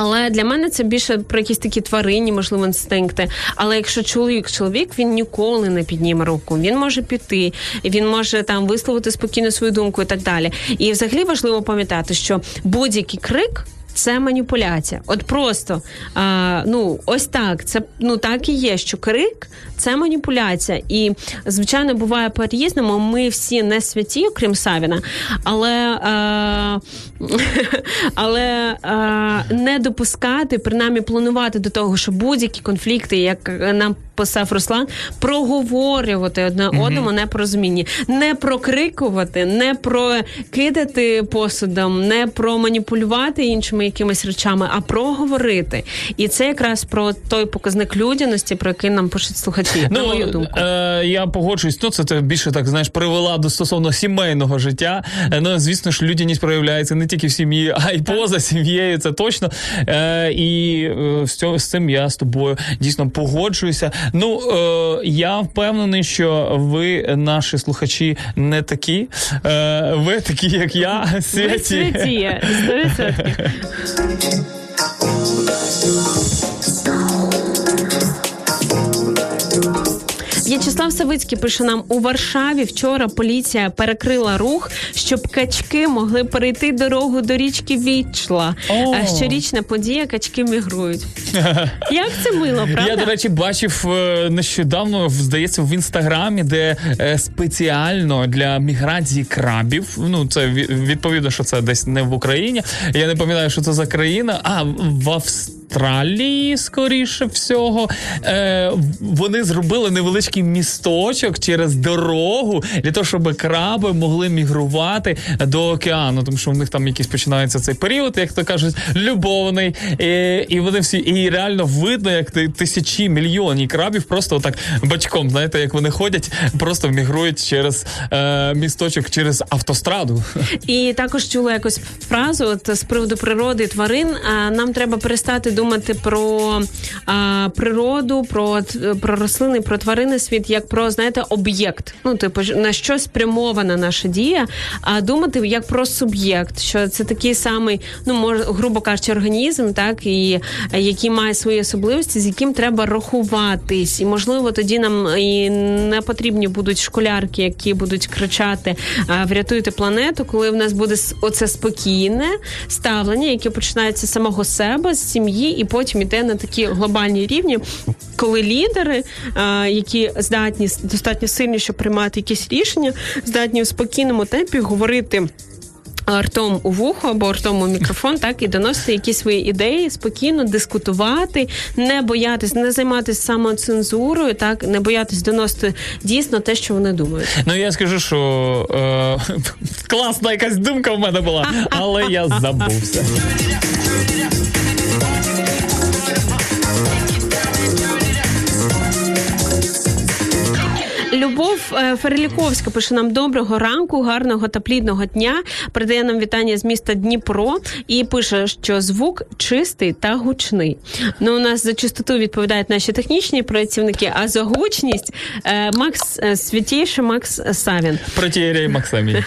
Але для мене це більше про якісь такі тваринні, можливо, інстинкти. Але якщо чоловік чоловік, він ніколи не підніме руку. Він може піти, він може там висловити спокійно свою думку і так далі. І взагалі важливо пам'ятати, що будь-який крик. Це маніпуляція. От просто а, ну ось так. Це ну так і є, що крик це маніпуляція. І звичайно буває по-різному. Ми всі не святі, окрім Савіна, але, а, *laughs* але а, не допускати, принаймні планувати до того, що будь-які конфлікти, як нам писав Руслан, проговорювати одне одному непорозумінні, не прокрикувати, не прокидати посудом, не проманіпулювати іншими якимись речами, а проговорити. І це якраз про той показник людяності, про який нам пишуть слухачі. на мою думку. Е, я погоджуюсь. Ну, це ти більше так знаєш, привела до стосовно сімейного життя. Е, ну, звісно ж, людяність проявляється не тільки в сім'ї, а й поза сім'єю. Це точно. Е, і е, з, цього, з цим я з тобою дійсно погоджуюся. Ну, е, я впевнений, що ви, наші слухачі, не такі. Е, ви такі, як я, Ви святі. святі, 100%. Thank you. В'ячеслав Савицький пише нам у Варшаві. Вчора поліція перекрила рух, щоб качки могли перейти дорогу до річки Вічла. А щорічна подія качки мігрують. *laughs* Як це мило, правда? Я, до речі, бачив е, нещодавно, здається, в інстаграмі, де е, спеціально для міграції крабів. Ну, це відповідно, що це десь не в Україні. Я не пам'ятаю, що це за країна. А в Австралії, скоріше всього, е, вони зробили невеличкий місточок через дорогу для того, щоб краби могли мігрувати до океану, тому що в них там якийсь починається цей період, як то кажуть, любовний. І, і вони всі, і реально видно, як тисячі мільйонні крабів просто отак бачком, знаєте, як вони ходять, просто мігрують через е, місточок, через автостраду. І також чула якось фразу от, з приводу природи тварин. А, нам треба перестати думати про а, природу, про, про рослини, про тварини світ як про знаєте об'єкт. Ну, типу, на що спрямована наша дія, а думати як про суб'єкт, що це такий самий, ну може, грубо кажучи, організм, так і який має свої особливості, з яким треба рахуватись. І можливо тоді нам і не потрібні будуть школярки, які будуть кричати врятуйте планету, коли в нас буде оце спокійне ставлення, яке починається з самого себе, з сім'ї, і потім іде на такі глобальні рівні, коли лідери, які здатні достатньо сильні, щоб приймати якісь рішення, здатні в спокійному темпі говорити. Ртом у вухо або ртом у мікрофон, так і доносити якісь свої ідеї, спокійно дискутувати, не боятись, не займатися самоцензурою, так не боятись доносити дійсно те, що вони думають. Ну я скажу, що е, *laughs* класна якась думка в мене була, *laughs* але я забувся. Любов е, Фереліковська пише нам доброго ранку, гарного та плідного дня. Передає нам вітання з міста Дніпро і пише, що звук чистий та гучний. Ну, у нас за чистоту відповідають наші технічні працівники, а за гучність е, Макс е, святійший Макс Савін. Протієрей Максимій.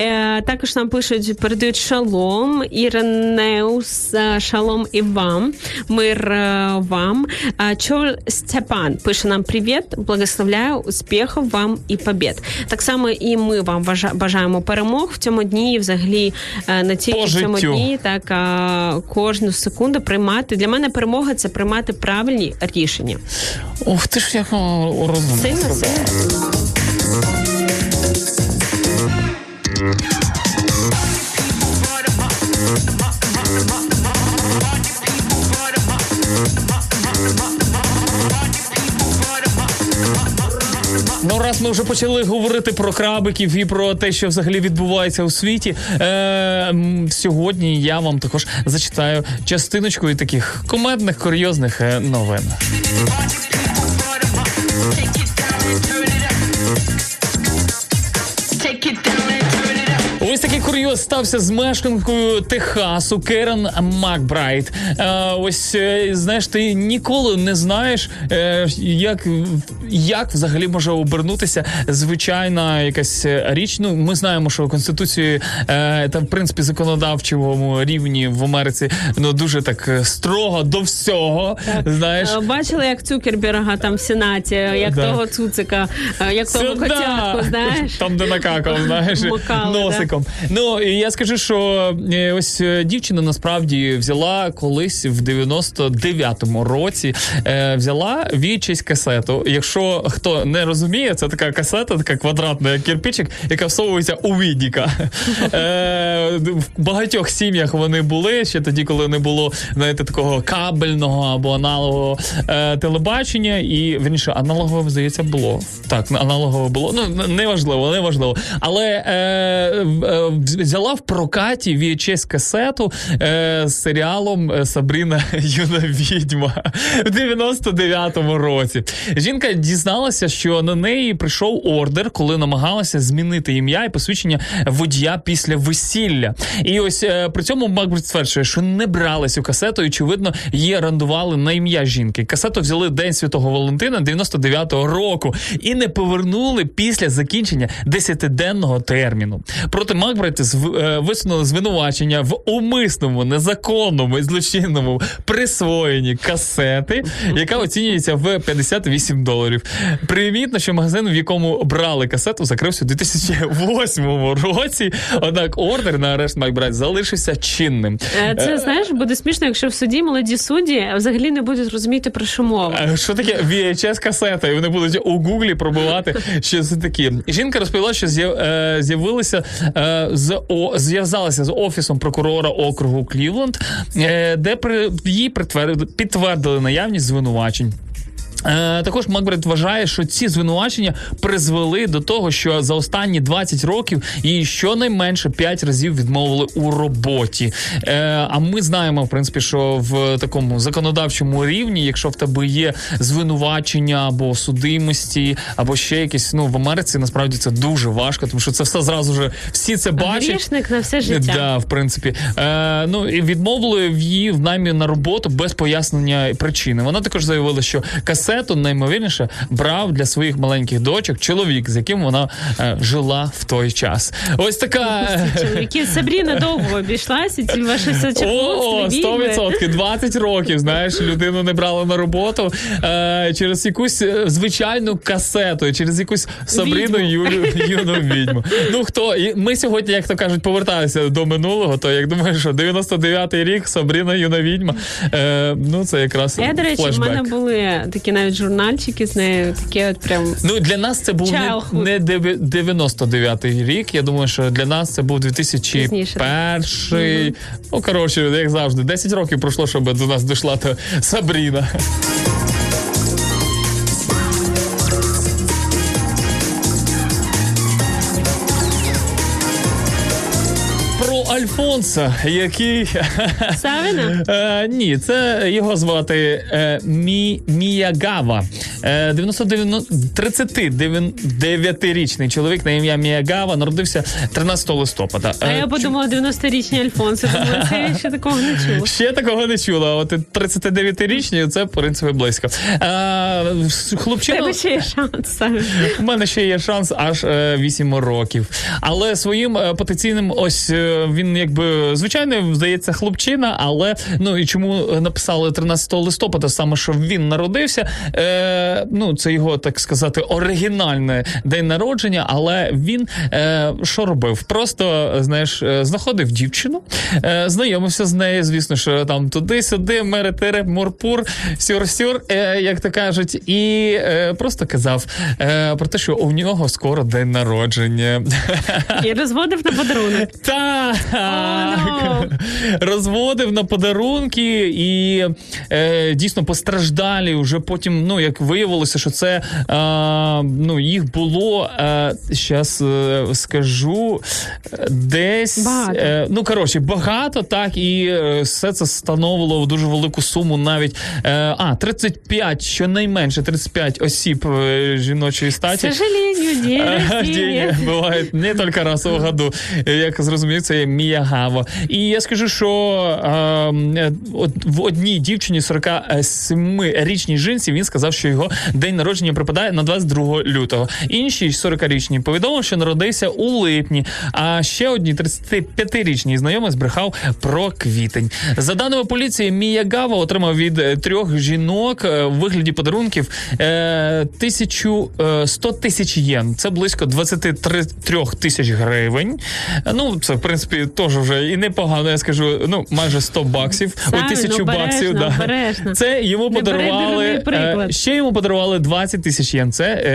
Е, також нам пишуть, передають шалом, Іренеус, шалом і вам, мир вам. Чоль Степан пише нам привіт, благословляю, успіхів вам і побід. Так само і ми вам бажаємо перемог в цьому дні, і взагалі на цій цьому дні, так кожну секунду приймати. Для мене перемога це приймати правильні рішення. Ух ти ж як о. Сильно, сильно. Ну, раз ми вже почали говорити про крабиків і про те, що взагалі відбувається у світі. Е, сьогодні я вам також зачитаю частиночку таких комедних, курйозних е, новин. Курйоз стався з мешканкою Техасу Керен Макбрайт. Е, ось е, знаєш, ти ніколи не знаєш, е, як, як взагалі може обернутися звичайна якась річ. Ну, ми знаємо, що конституції та в принципі законодавчому рівні в Америці ну дуже так строго до всього. Знаєш, Е, Бачили, як Цукерберга там в Сенаті, як Да. того цуцика, як того Сюда! котятку, знаєш? Там, де накакав, знаєш, Макали, носиком. Ну, я скажу, що е, ось е, дівчина насправді взяла колись в 99-му році, е, взяла VHS касету. Якщо хто не розуміє, це така касета, така квадратна, як кирпичик, яка всовується у відіка. Е, в багатьох сім'ях вони були ще тоді, коли не було знаєте, такого кабельного або аналогового е, телебачення, і верніше, аналогове, здається, було. Так, аналогове було. Ну, неважливо, неважливо. Але е, е, взяла в прокаті VHS касету е, з серіалом е, Сабріна *laughs* Юна Відьма в 99-му році. Жінка дізналася, що на неї прийшов ордер, коли намагалася змінити ім'я і посвідчення водія після весілля. І ось е, при цьому Макбрид стверджує, що не брали цю касету, і очевидно, її орендували на ім'я жінки. Касету взяли День Святого Валентина 99-го року і не повернули після закінчення 10-денного терміну. Проти Макбрайт зв- е, висунули звинувачення в умисному, незаконному і злочинному присвоєнні касети, яка оцінюється в 58 доларів. Примітно, що магазин, в якому брали касету, закрився у 2008 році. Однак ордер на арешт Макбрайт залишився чинним. Е, Це знаєш, буде смішно, якщо в суді молоді судді взагалі не будуть розуміти про що мова. Е, Що таке VHS касета? І вони будуть у гуглі пробувати, що це таке. Жінка розповіла, що з'яв- е, з'явилися е, з зв'язалася з офісом прокурора округу Клівленд, е, де їй підтвердили наявність звинувачень. Е, також Макбрид вважає, що ці звинувачення призвели до того, що за останні 20 років їй щонайменше 5 разів відмовили у роботі. Е, а ми знаємо, в принципі, що в такому законодавчому рівні, якщо в тебе є звинувачення або судимості, або ще якісь, ну в Америці насправді це дуже важко, тому що це все зразу ж всі це бачать. Грішник на все життя. Да, в принципі. Е, ну і відмовили її в наймі на роботу без пояснення причини. Вона також заявила, що касету наймовірніше брав для своїх маленьких дочок чоловік, з яким вона е, жила в той час. Ось така. Чоловіки, Сабріна довго обійшлася, ці ваші О, сочепутстві, 100%, 20 років. Знаєш, людину не брали на роботу е, через якусь е, звичайну касету, через якусь Сабріну Юлю юну відьму. Ну хто і ми сьогодні, як то кажуть, поверталися до минулого. То як думаєш, що 99-й рік Сабріна юна відьма. Е, ну це якраз Я, до речі, в мене були такі навіть журнальчики з нею. Таке от прям Ну для нас це був не, Childhood. не дев'я- 99-й рік. Я думаю, що для нас це був 2001. Ну коротше, як завжди, 10 років пройшло, щоб до нас дійшла та Сабріна. Альфонса, який Савіна? Е, ні, це його звати е, Мі, Міягава. Е, 39-річний чоловік на ім'я Міягава народився 13 листопада. А Е, я подумала, 90-річні Альфонси. Думаю, це ще такого не чула. Ще такого не чула. От 39-річні це в принципі близько. Е, хлопчина, Тебе ще є шанс, Савіна. у мене ще є шанс аж е, 8 років. Але своїм е, потенційним, ось е, він якби звичайно здається хлопчина, але ну і чому написали 13 листопада, саме що він народився. Е, ну це його так сказати оригінальний день народження. Але він е, що робив? Просто знаєш, е, знаходив дівчину, е, знайомився з нею. Звісно, що там туди-сюди, меретире, мурпур, сюр-сюр, е, як то кажуть, і е, просто казав е, про те, що у нього скоро день народження. І розводив на подарунок. Так, *laughs* розводив на подарунки і е, дійсно постраждалі. Вже потім, ну як виявилося, що це е, ну їх було е, е, скажу десь Багато. е, ну коротше, багато так, і е, все це становило дуже велику суму. Навіть е, а 35, щонайменше 35 осіб жіночої К статі. сожалению, день рождения. бывает не *laughs* только раз в году. Як зрозумів, це є Міягава. І я скажу, що е, от в одній дівчині 47-річній жінці він сказав, що його день народження припадає на 22 лютого. Іншій 40-річній повідомив, що народився у липні. А ще одній 35-річній знайомий збрехав про квітень. За даними поліції, Міягава отримав від е, трьох жінок е, в вигляді подарунків е, тисячу е, 100 тисяч єн. Це близько 23 тисяч гривень. Е, Ну, це в принципі теж вже і непогано. Я скажу, ну майже 100 баксів. Правильно, тисячу обережно, баксів. Да. обережно. Це йому Не подарували е, ще йому подарували 20 тисяч єн. Це е,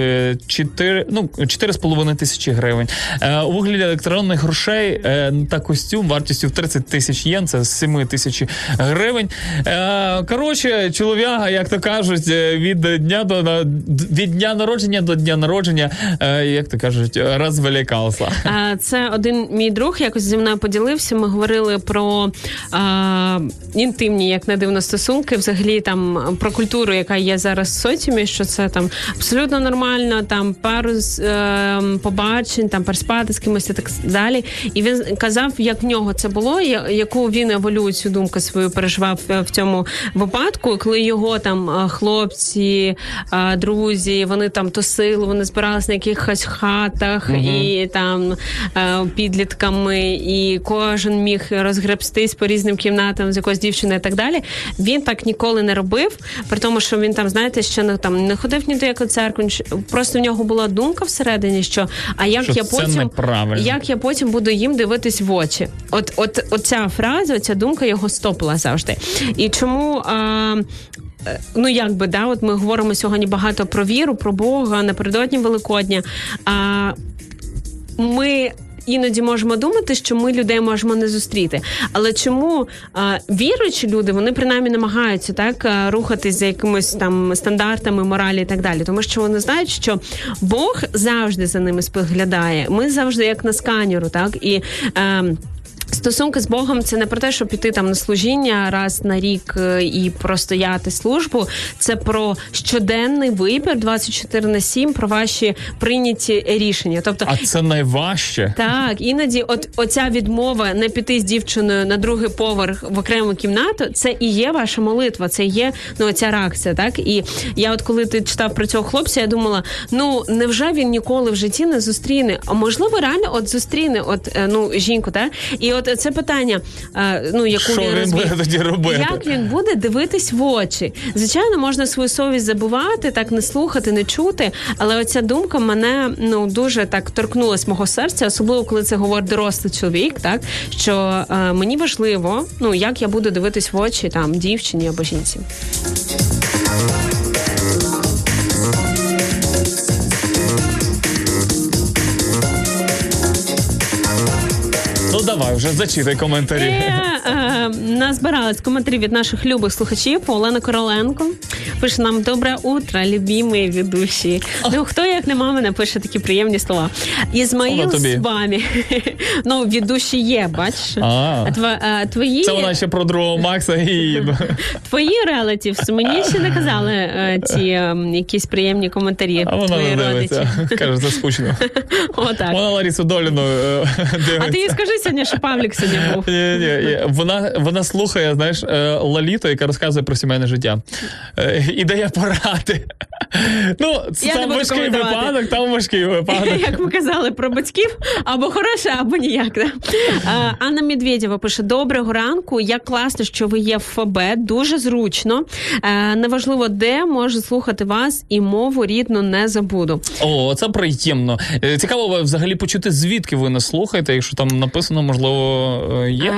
е, 4, ну, 4,5 тисячі гривень. Е, у вигляді електронних грошей е, та костюм вартістю в 30 тисяч єн, це 7 тисяч гривень. Коротше, чоловіга, як то кажуть, від дня до від дня народження до дня народження, як то кажуть, розвелікався. Це один мій друг якось зі мною поділився. Ми говорили про а, інтимні, як не дивно, стосунки, взагалі там про культуру, яка є зараз в соціумі, що це там абсолютно нормально, там пару е, побачень, там переспати з кимось і так далі. І він казав, як в нього це було, яку він еволюцію думку свою переживав е, в цьому випадку, коли його там е, хлопці, е, друзі, вони там тусили, вони збиралися на якихось хатах і там підлітками, і кожен міг розгребстись по різним кімнатам з якоюсь дівчиною і так далі. Він так ніколи не робив, при тому, що він там, знаєте, ще не там не ходив ні до якої церкви. Просто в нього була думка всередині, що а як Що я потім як я потім буду їм дивитись в очі? От, от, оця фраза, оця думка його стопила завжди. І чому. А, е, Ну, як би, да, от ми говоримо сьогодні багато про віру, про Бога напередодні Великодня. А ми іноді можемо думати, що ми людей можемо не зустріти. Але чому а, віруючі люди вони принаймні намагаються так рухатись за якимись там стандартами моралі і так далі, тому що вони знають, що Бог завжди за ними споглядає. Ми завжди як на сканеру, так і. Е, Стосунки з Богом це не про те, щоб піти там на служіння раз на рік е, і простояти службу. Це про щоденний вибір 24 на 7, про ваші прийняті рішення. Тобто, А це найважче. так, іноді, от оця відмова не піти з дівчиною на другий поверх в окрему кімнату, це і є ваша молитва, це є ну оця реакція. Так і я, от коли ти читав про цього хлопця, я думала: ну невже він ніколи в житті не зустріне? А можливо, реально от зустріне, от е, ну жінку, так? І от це питання, е, ну яку він він буде тоді робити? Як він буде дивитись в очі? Звичайно, можна свою совість забувати, так не слухати, не чути. Але оця думка мене ну дуже так торкнулась мого серця, особливо коли це говорить дорослий чоловік, так що е, мені важливо, ну як я буду дивитись в очі там дівчині або жінці. давай, вже зачитай коментарі. Е, Е, коментарі від наших любих слухачів. Олена Короленко пише нам добре утро, любімі ведучі. Ну хто як не мама напише такі приємні слова. Ізмаїл з вами. *laughs* Ну, ведучі є, бачиш. Е, твої, Це вона ще про другого Макса і *laughs* твої релативс мені ще не казали е, ці е, якісь приємні коментарі. а вона не дивиться. *laughs* Каже, це скучно. Отак. Вона Ларісу Доліну е. А ти їй скажи сьогодні, що Павлік сьогодні був. Ні, ні. Вона, вона слухає, знаєш, е, Лаліту, яка розказує про сімейне життя. Е, І дає поради. Ну, це Я там важкий випадок, там важкий випадок. Як ми казали про батьків, або хороше, або ніяк. Да? Анна Медведєва пише: Доброго ранку. Як класно, що ви є в ФБ, дуже зручно. Е, неважливо, де можу слухати вас і мову рідну не забуду. О, це приємно. Цікаво взагалі почути, звідки ви нас слухаєте, якщо там написано, можливо, є.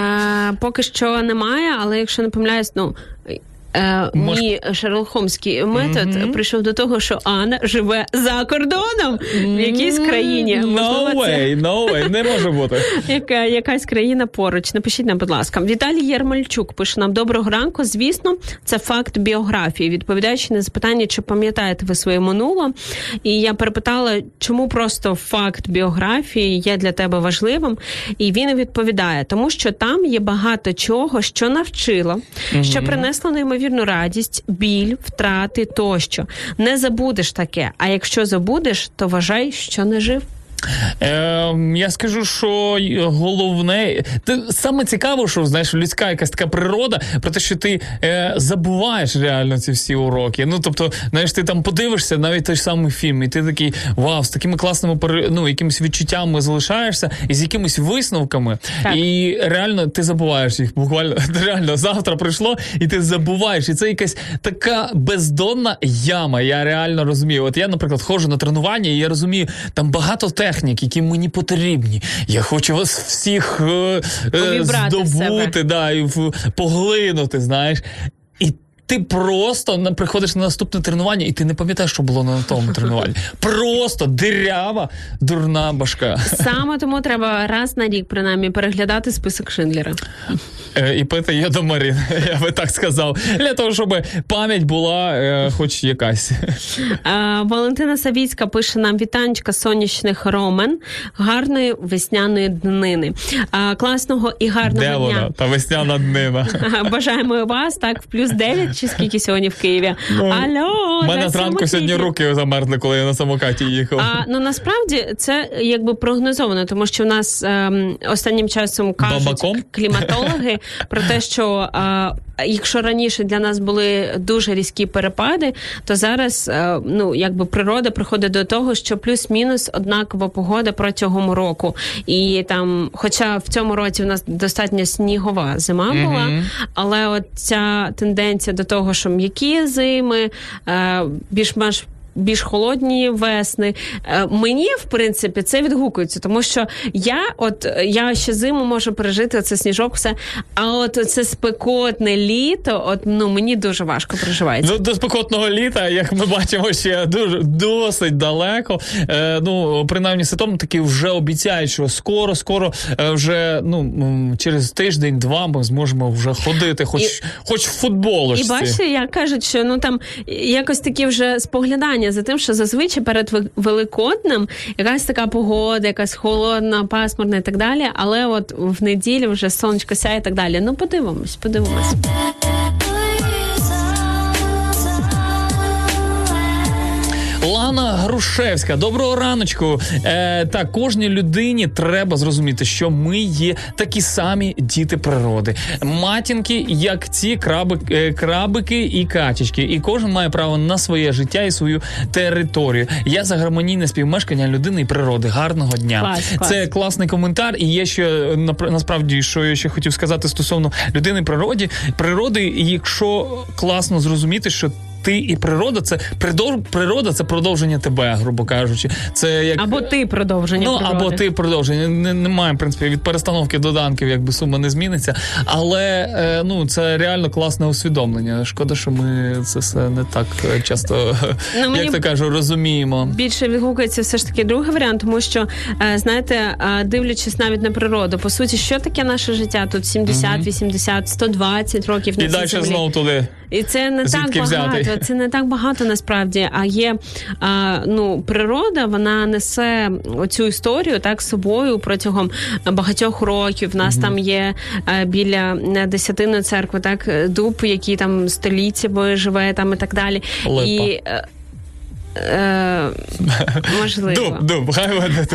Поки що немає, але якщо не помиляюсь, ну. Е, Мож- Мій Шерлок Холмський метод прийшов до того, що Анна живе за кордоном в якійсь країні. No Можливо, це- no way, не може бути. *laughs* Яка якась країна поруч. Напишіть нам, будь ласка. Віталій Єрмальчук пише нам доброго ранку. Звісно, це факт біографії. Відповідаючи на запитання, чи пам'ятаєте ви своє минуле. І я перепитала, чому просто факт біографії є для тебе важливим. І він відповідає, тому що там є багато чого, що навчило, що принесло неймовірну радість, біль, втрати тощо. Не забудеш таке. А якщо забудеш, то вважай, що не жив. Е, я скажу, що головне, ти саме цікаво, що знаєш, людська якась така природа, про те, що ти е, забуваєш реально ці всі уроки. Ну тобто, знаєш, ти там подивишся навіть той ж самий фільм, і ти такий вау, з такими класними ну, якимись відчуттями залишаєшся і з якимись висновками. Так. І реально ти забуваєш їх. Буквально *laughs* реально завтра прийшло, і ти забуваєш. І це якась така бездонна яма. Я реально розумію. От я, наприклад, ходжу на тренування, і я розумію, там багато технік, які мені потрібні. Я хочу вас всіх е, е, здобути, да, і в, поглинути, знаєш. І ти просто приходиш на наступне тренування, і ти не пам'ятаєш, що було на тому тренуванні. Просто дирява, дурна башка. Саме тому треба раз на рік принаймні переглядати список Шиндлера. Е, І пити є до Марін, *laughs* я би так сказав. Для того, щоб пам'ять була е, хоч якась. А, Валентина Савіцька пише нам вітанечка сонячних ромен, гарної весняної днини. А, класного і гарного Де дня. вона? Та весняна днина. *laughs* Бажаємо вас так в плюс 9 чи скільки сьогодні в Києві. Алло, У мене зранку сьогодні руки замерзли, коли я на самокаті їхав. А ну насправді це якби прогнозовано, тому що в нас ем, останнім часом кажуть Бабаком? кліматологи про те, що е, якщо раніше для нас були дуже різкі перепади, то зараз е, ну якби природа приходить до того, що плюс-мінус однакова погода протягом року. І там, хоча в цьому році в нас достатньо снігова зима була, але от ця тенденція до того, що м'які зими, е, більш-менш більш холодні весни. Е, Мені, в принципі, це відгукується, тому що я, от я ще зиму можу пережити це сніжок, все. А от це спекотне літо, от ну мені дуже важко проживається. Ну, до спекотного літа, як ми бачимо, ще дуже досить далеко. Е, ну, принаймні, ситом таки вже обіцяють, що скоро, скоро е, вже ну через тиждень-два ми зможемо вже ходити, хоч, І- хоч в футболочці. І бачите, як кажуть, що ну там якось такі вже споглядання за тим, що зазвичай перед Великоднем якась така погода, якась холодна, пасмурна і так далі. Але от в неділю вже сонечко сяє і так далі. Ну подивимось, подивимось. Лана Грушевська, доброго раночку. Е, так, кожній людині треба зрозуміти, що ми є такі самі діти природи. Матінки, як ці краби, е, крабики і качечки. І кожен має право на своє життя і свою територію. Я за гармонійне співмешкання людини і природи. Гарного дня. Клас, клас. Це класний коментар. І є ще насправді, що я ще хотів сказати стосовно людини природи. Природи, якщо класно зрозуміти, що ти і природа це природа це продовження тебе, грубо кажучи. Це як Або ти продовження. Ну, природи. або ти продовження. Немає, в принципі, від перестановки доданків, якби сума не зміниться. Але е, ну, це реально класне усвідомлення. Шкода, що ми це все не так часто, Ну, як то кажу, розуміємо. Більше відгукується все ж таки другий варіант, тому що е, знаєте, е, дивлячись навіть на природу, по суті, що таке наше життя тут 70, 80, 120 років на І далі знову туди. І це не Звідки так багато. взяти? Це не так багато насправді. А є а, ну, природа, вона несе оцю історію так з собою протягом багатьох років. У нас там є е, біля е, десятиної церкви, так дуб, який там століттями живе, там і так далі. Липа. І е, е, *laughs* можливо. Дуб, дуб, хай буде.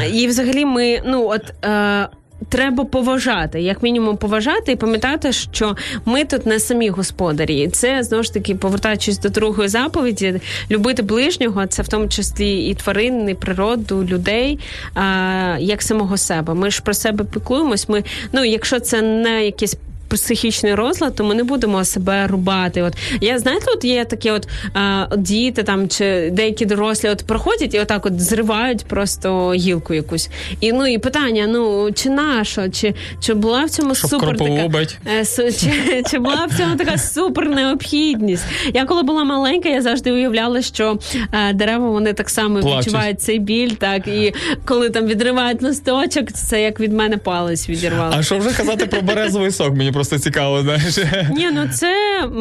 Е, і взагалі ми, ну от. Е, Треба поважати, як мінімум, поважати і пам'ятати, що ми тут не самі господарі. І це знову ж таки повертаючись до другої заповіді, любити ближнього, це в тому числі і тварин, і природу, людей, а, як самого себе. Ми ж про себе піклуємось. Ми, ну якщо це не якісь психічний розлад, то ми не будемо себе рубати. От я знаєте, от є такі от а, діти там чи деякі дорослі от проходять і отак от зривають просто гілку якусь. І ну і питання: ну чи наша, чи, чи була в цьому Щоб супер така е, су- чи, чи була в цьому така супер необхідність? Я коли була маленька, я завжди уявляла, що е, дерева вони так само Плачуть. відчувають цей біль, так і коли там відривають листочок, це як від мене палець відірвало. А що вже казати про березовий сок? Мені просто цікаво, знаєш. Ні, ну це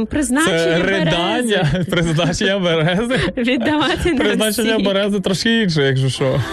призначення Це берези. ридання, призначення берези. Віддавати на Призначення берези трошки інше, якщо що.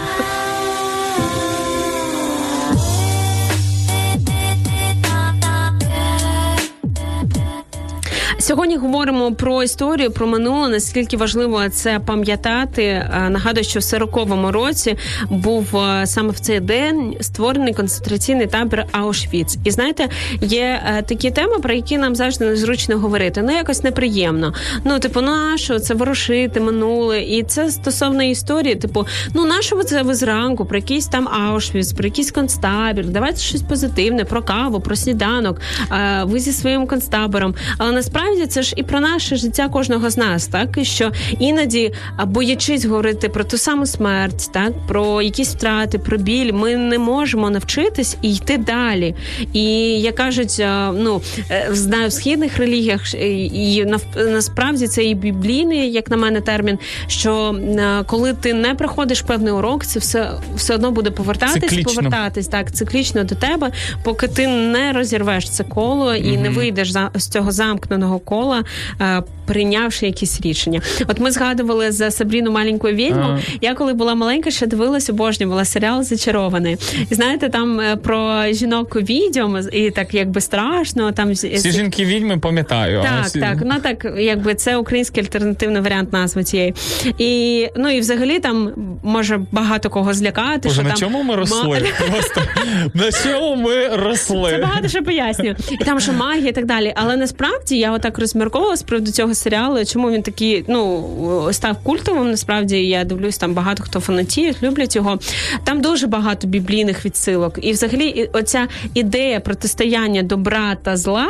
Сьогодні говоримо про історію, про минуле, наскільки важливо це пам'ятати. Е, Нагадую, що в 40-му році був е, саме в цей день створений концентраційний табір Аушвіц. І знаєте, є е, такі теми, про які нам завжди незручно говорити. Ну якось неприємно. Ну, типу, ну а що це ворушити минуле? І це стосовно історії. Типу, ну нашого це ви зранку, про якийсь там Аушвіц, про якийсь концтабір. Давайте щось позитивне, про каву, про сніданок. Ви зі своїм концтабором. Але насправді це ж і про наше життя кожного з нас, так що іноді, боячись говорити про ту саму смерть, так про якісь втрати, про біль, ми не можемо навчитись і йти далі. І як кажуть, ну е, знаю в східних релігіях і насправді це і біблійний, як на мене, термін. Що е, коли ти не проходиш певний урок, це все все одно буде повертатись, Циклічно. повертатись так циклічно до тебе, поки ти не розірвеш це коло і не вийдеш за з цього замкненого кола, е, прийнявши якісь рішення. От ми згадували за Сабріну маленьку відьму. Ага. Я коли була маленька, ще дивилась обожнювала серіал Зачарований. І знаєте, там е, про жінок відьом, і так якби страшно. Там Всі жінки відьми пам'ятаю. так, всі- так. Ну так, якби це український альтернативний варіант назви цієї. І ну і взагалі там може багато кого злякати. Боже, що на там чому ми росли? *laughs* Просто на чому ми росли? Це багато що пояснює. І там що магія і так далі. Але насправді я отак розмірковувала з приводу цього серіалу, чому він такий ну став культовим. Насправді я дивлюсь, там багато хто фанатіють, люблять його. Там дуже багато біблійних відсилок. І взагалі оця ідея протистояння добра та зла,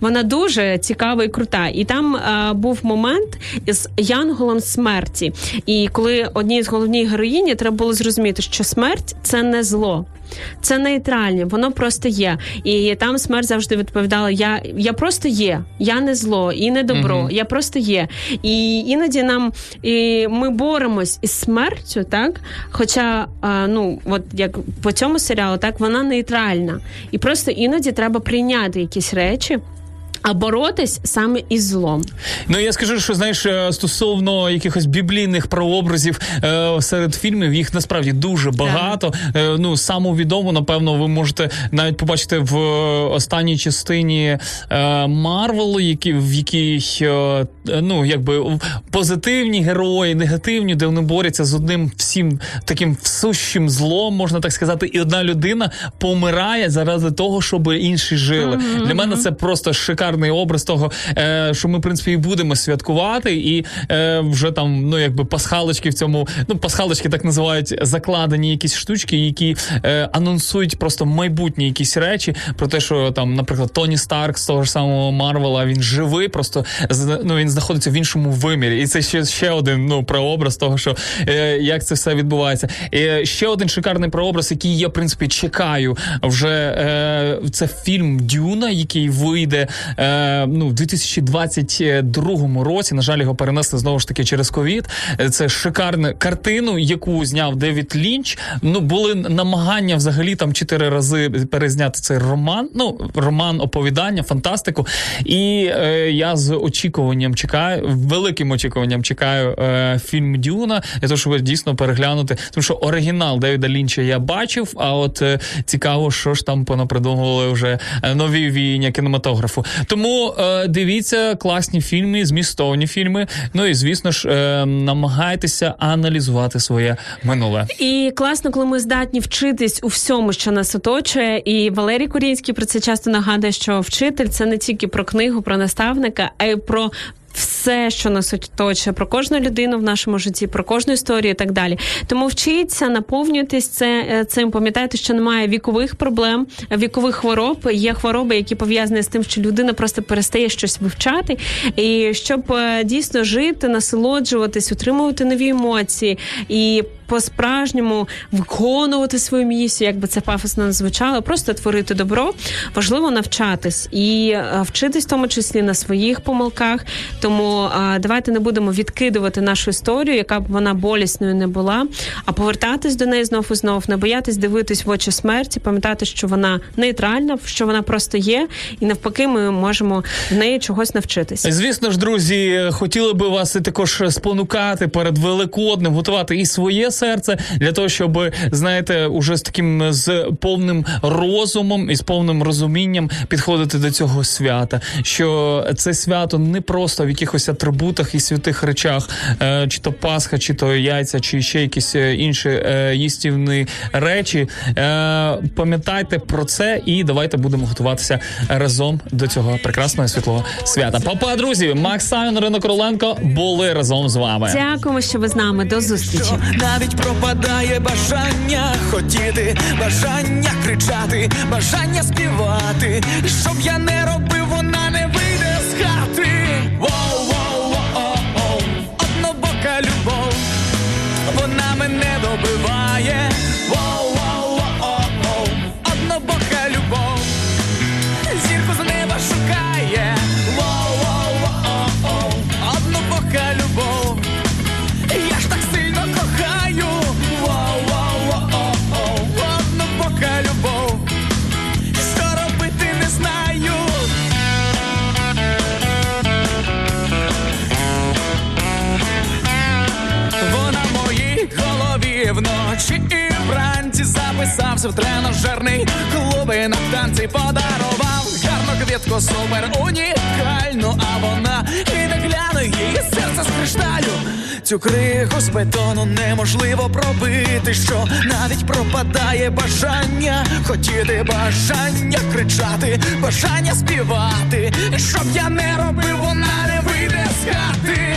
вона дуже цікава і крута. І там а, був момент із Янголом смерті. І коли одній з головних героїні треба було зрозуміти, що смерть це не зло. Це нейтральне, воно просто є. І там смерть завжди відповідала: Я я просто є, я не зло і не добро, Мгм. я просто є. І іноді нам і ми боремось із смертю, так? Хоча, а, ну, от як по цьому серіалу, так вона нейтральна. І просто іноді треба прийняти якісь речі. А боротись саме із злом. Ну я скажу, що знаєш, е, стосовно якихось біблійних прообразів е, серед фільмів, їх насправді дуже багато. Е, ну саму відому, напевно, ви можете навіть побачити в останній частині е, Марвелу, які в якій е, ну якби позитивні герої, негативні, де вони борються з одним всім таким всущим злом, можна так сказати, і одна людина помирає заради того, щоб інші жили. Для мене це просто шикарний шикарний образ того, е, що ми, в принципі, і будемо святкувати, і е, вже там, ну якби пасхалочки в цьому, ну пасхалочки так називають закладені якісь штучки, які е, анонсують просто майбутні якісь речі про те, що там, наприклад, Тоні Старк з того ж самого Марвела, він живий, просто ну він знаходиться в іншому вимірі. І це ще, ще один ну прообраз того, що е, як це все відбувається. І ще один шикарний прообраз, який я в принципі чекаю. Вже е, це фільм Дюна, який вийде е, ну в 2022 році. На жаль, його перенесли знову ж таки через ковід. Це шикарна картину, яку зняв Девід Лінч. Ну були намагання взагалі там чотири рази перезняти цей роман. Ну роман оповідання, фантастику. І е, я з очікуванням чекаю, великим очікуванням чекаю е, фільм Дюна, для того, щоб дійсно переглянути. Тому що оригінал Девіда Лінча я бачив, а от е, цікаво, що ж там понапридумували вже е, нові віяння кінематографу. Тому е, дивіться класні фільми, змістовні фільми. Ну і звісно ж, е, намагайтеся аналізувати своє минуле. І класно, коли ми здатні вчитись у всьому, що нас оточує. І Валерій Курінський про це часто нагадує, що вчитель це не тільки про книгу, про наставника, а й про. Все, що нас оточує, про кожну людину в нашому житті, про кожну історію і так далі. Тому вчіться, наповнюйтесь це е, цим. Пам'ятайте, що немає вікових проблем, вікових хвороб. Є хвороби, які пов'язані з тим, що людина просто перестає щось вивчати. І щоб е, дійсно жити, насолоджуватись, утримувати нові емоції і по-справжньому виконувати свою місію, як би це пафосно не звучало, просто творити добро. Важливо навчатись і е, вчитись в тому числі на своїх помилках. Тому е, давайте не будемо відкидувати нашу історію, яка б вона болісною не була, а повертатись до неї знов і знов, не боятись дивитись в очі смерті, пам'ятати, що вона нейтральна, що вона просто є, і навпаки, ми можемо в неї чогось навчитись. Звісно ж, друзі, хотіли би вас також спонукати перед великодним, готувати і своє серце для того, щоб знаєте, уже з таким з повним розумом і з повним розумінням підходити до цього свята. Що це свято не просто в якихось атрибутах і святих речах, е, чи то Пасха, чи то яйця, чи ще якісь е, інші е, їстівні речі. Пам'ятайте про це і давайте будемо готуватися разом до цього прекрасного світлого свята. Папа, друзі, Макс Савін, Ірина Короленко були разом з вами. Дякуємо, що ви з нами. До зустрічі. Навіть пропадає бажання хотіти, бажання кричати, бажання співати. І щоб я не робив, вона не вийде з хати. Воу, воу, воу, воу, однобока любов, вона мене добиває. Записався в тренажерний клуб на танці подарував гарну квітку супер унікальну, а вона і не гляне її серце з кришталю. Цю криху з бетону неможливо пробити, що навіть пропадає бажання хотіти, бажання кричати, бажання співати. І щоб я не робив, вона не вийде з хати.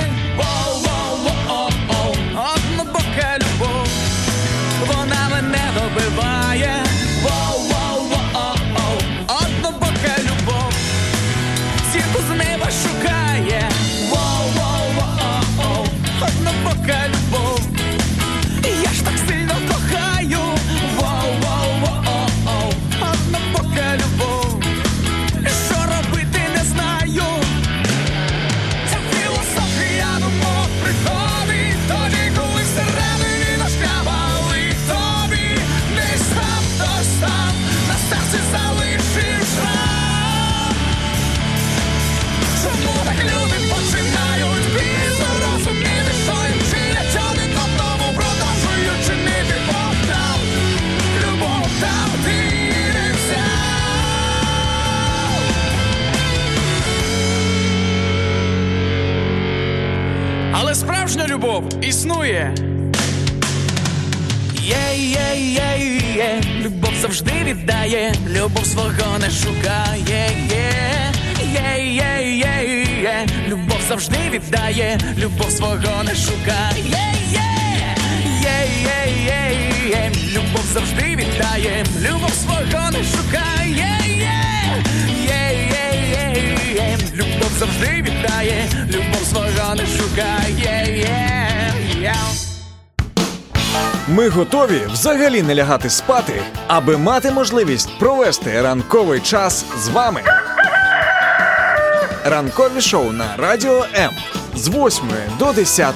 Любов існує. Є, є, є, є, любов завжди віддає, любов свого не шукає, є, Є, є, є, є. Любов завжди віддає, любов свого не шукає. Є, є, є, є, є. Любов завжди віддає, любов свого не шукає. Є, є. Любов завжди вітає, любов свого не шукає. Ми готові взагалі не лягати спати, аби мати можливість провести ранковий час з вами. Ранкові шоу на Радіо М з 8 до 10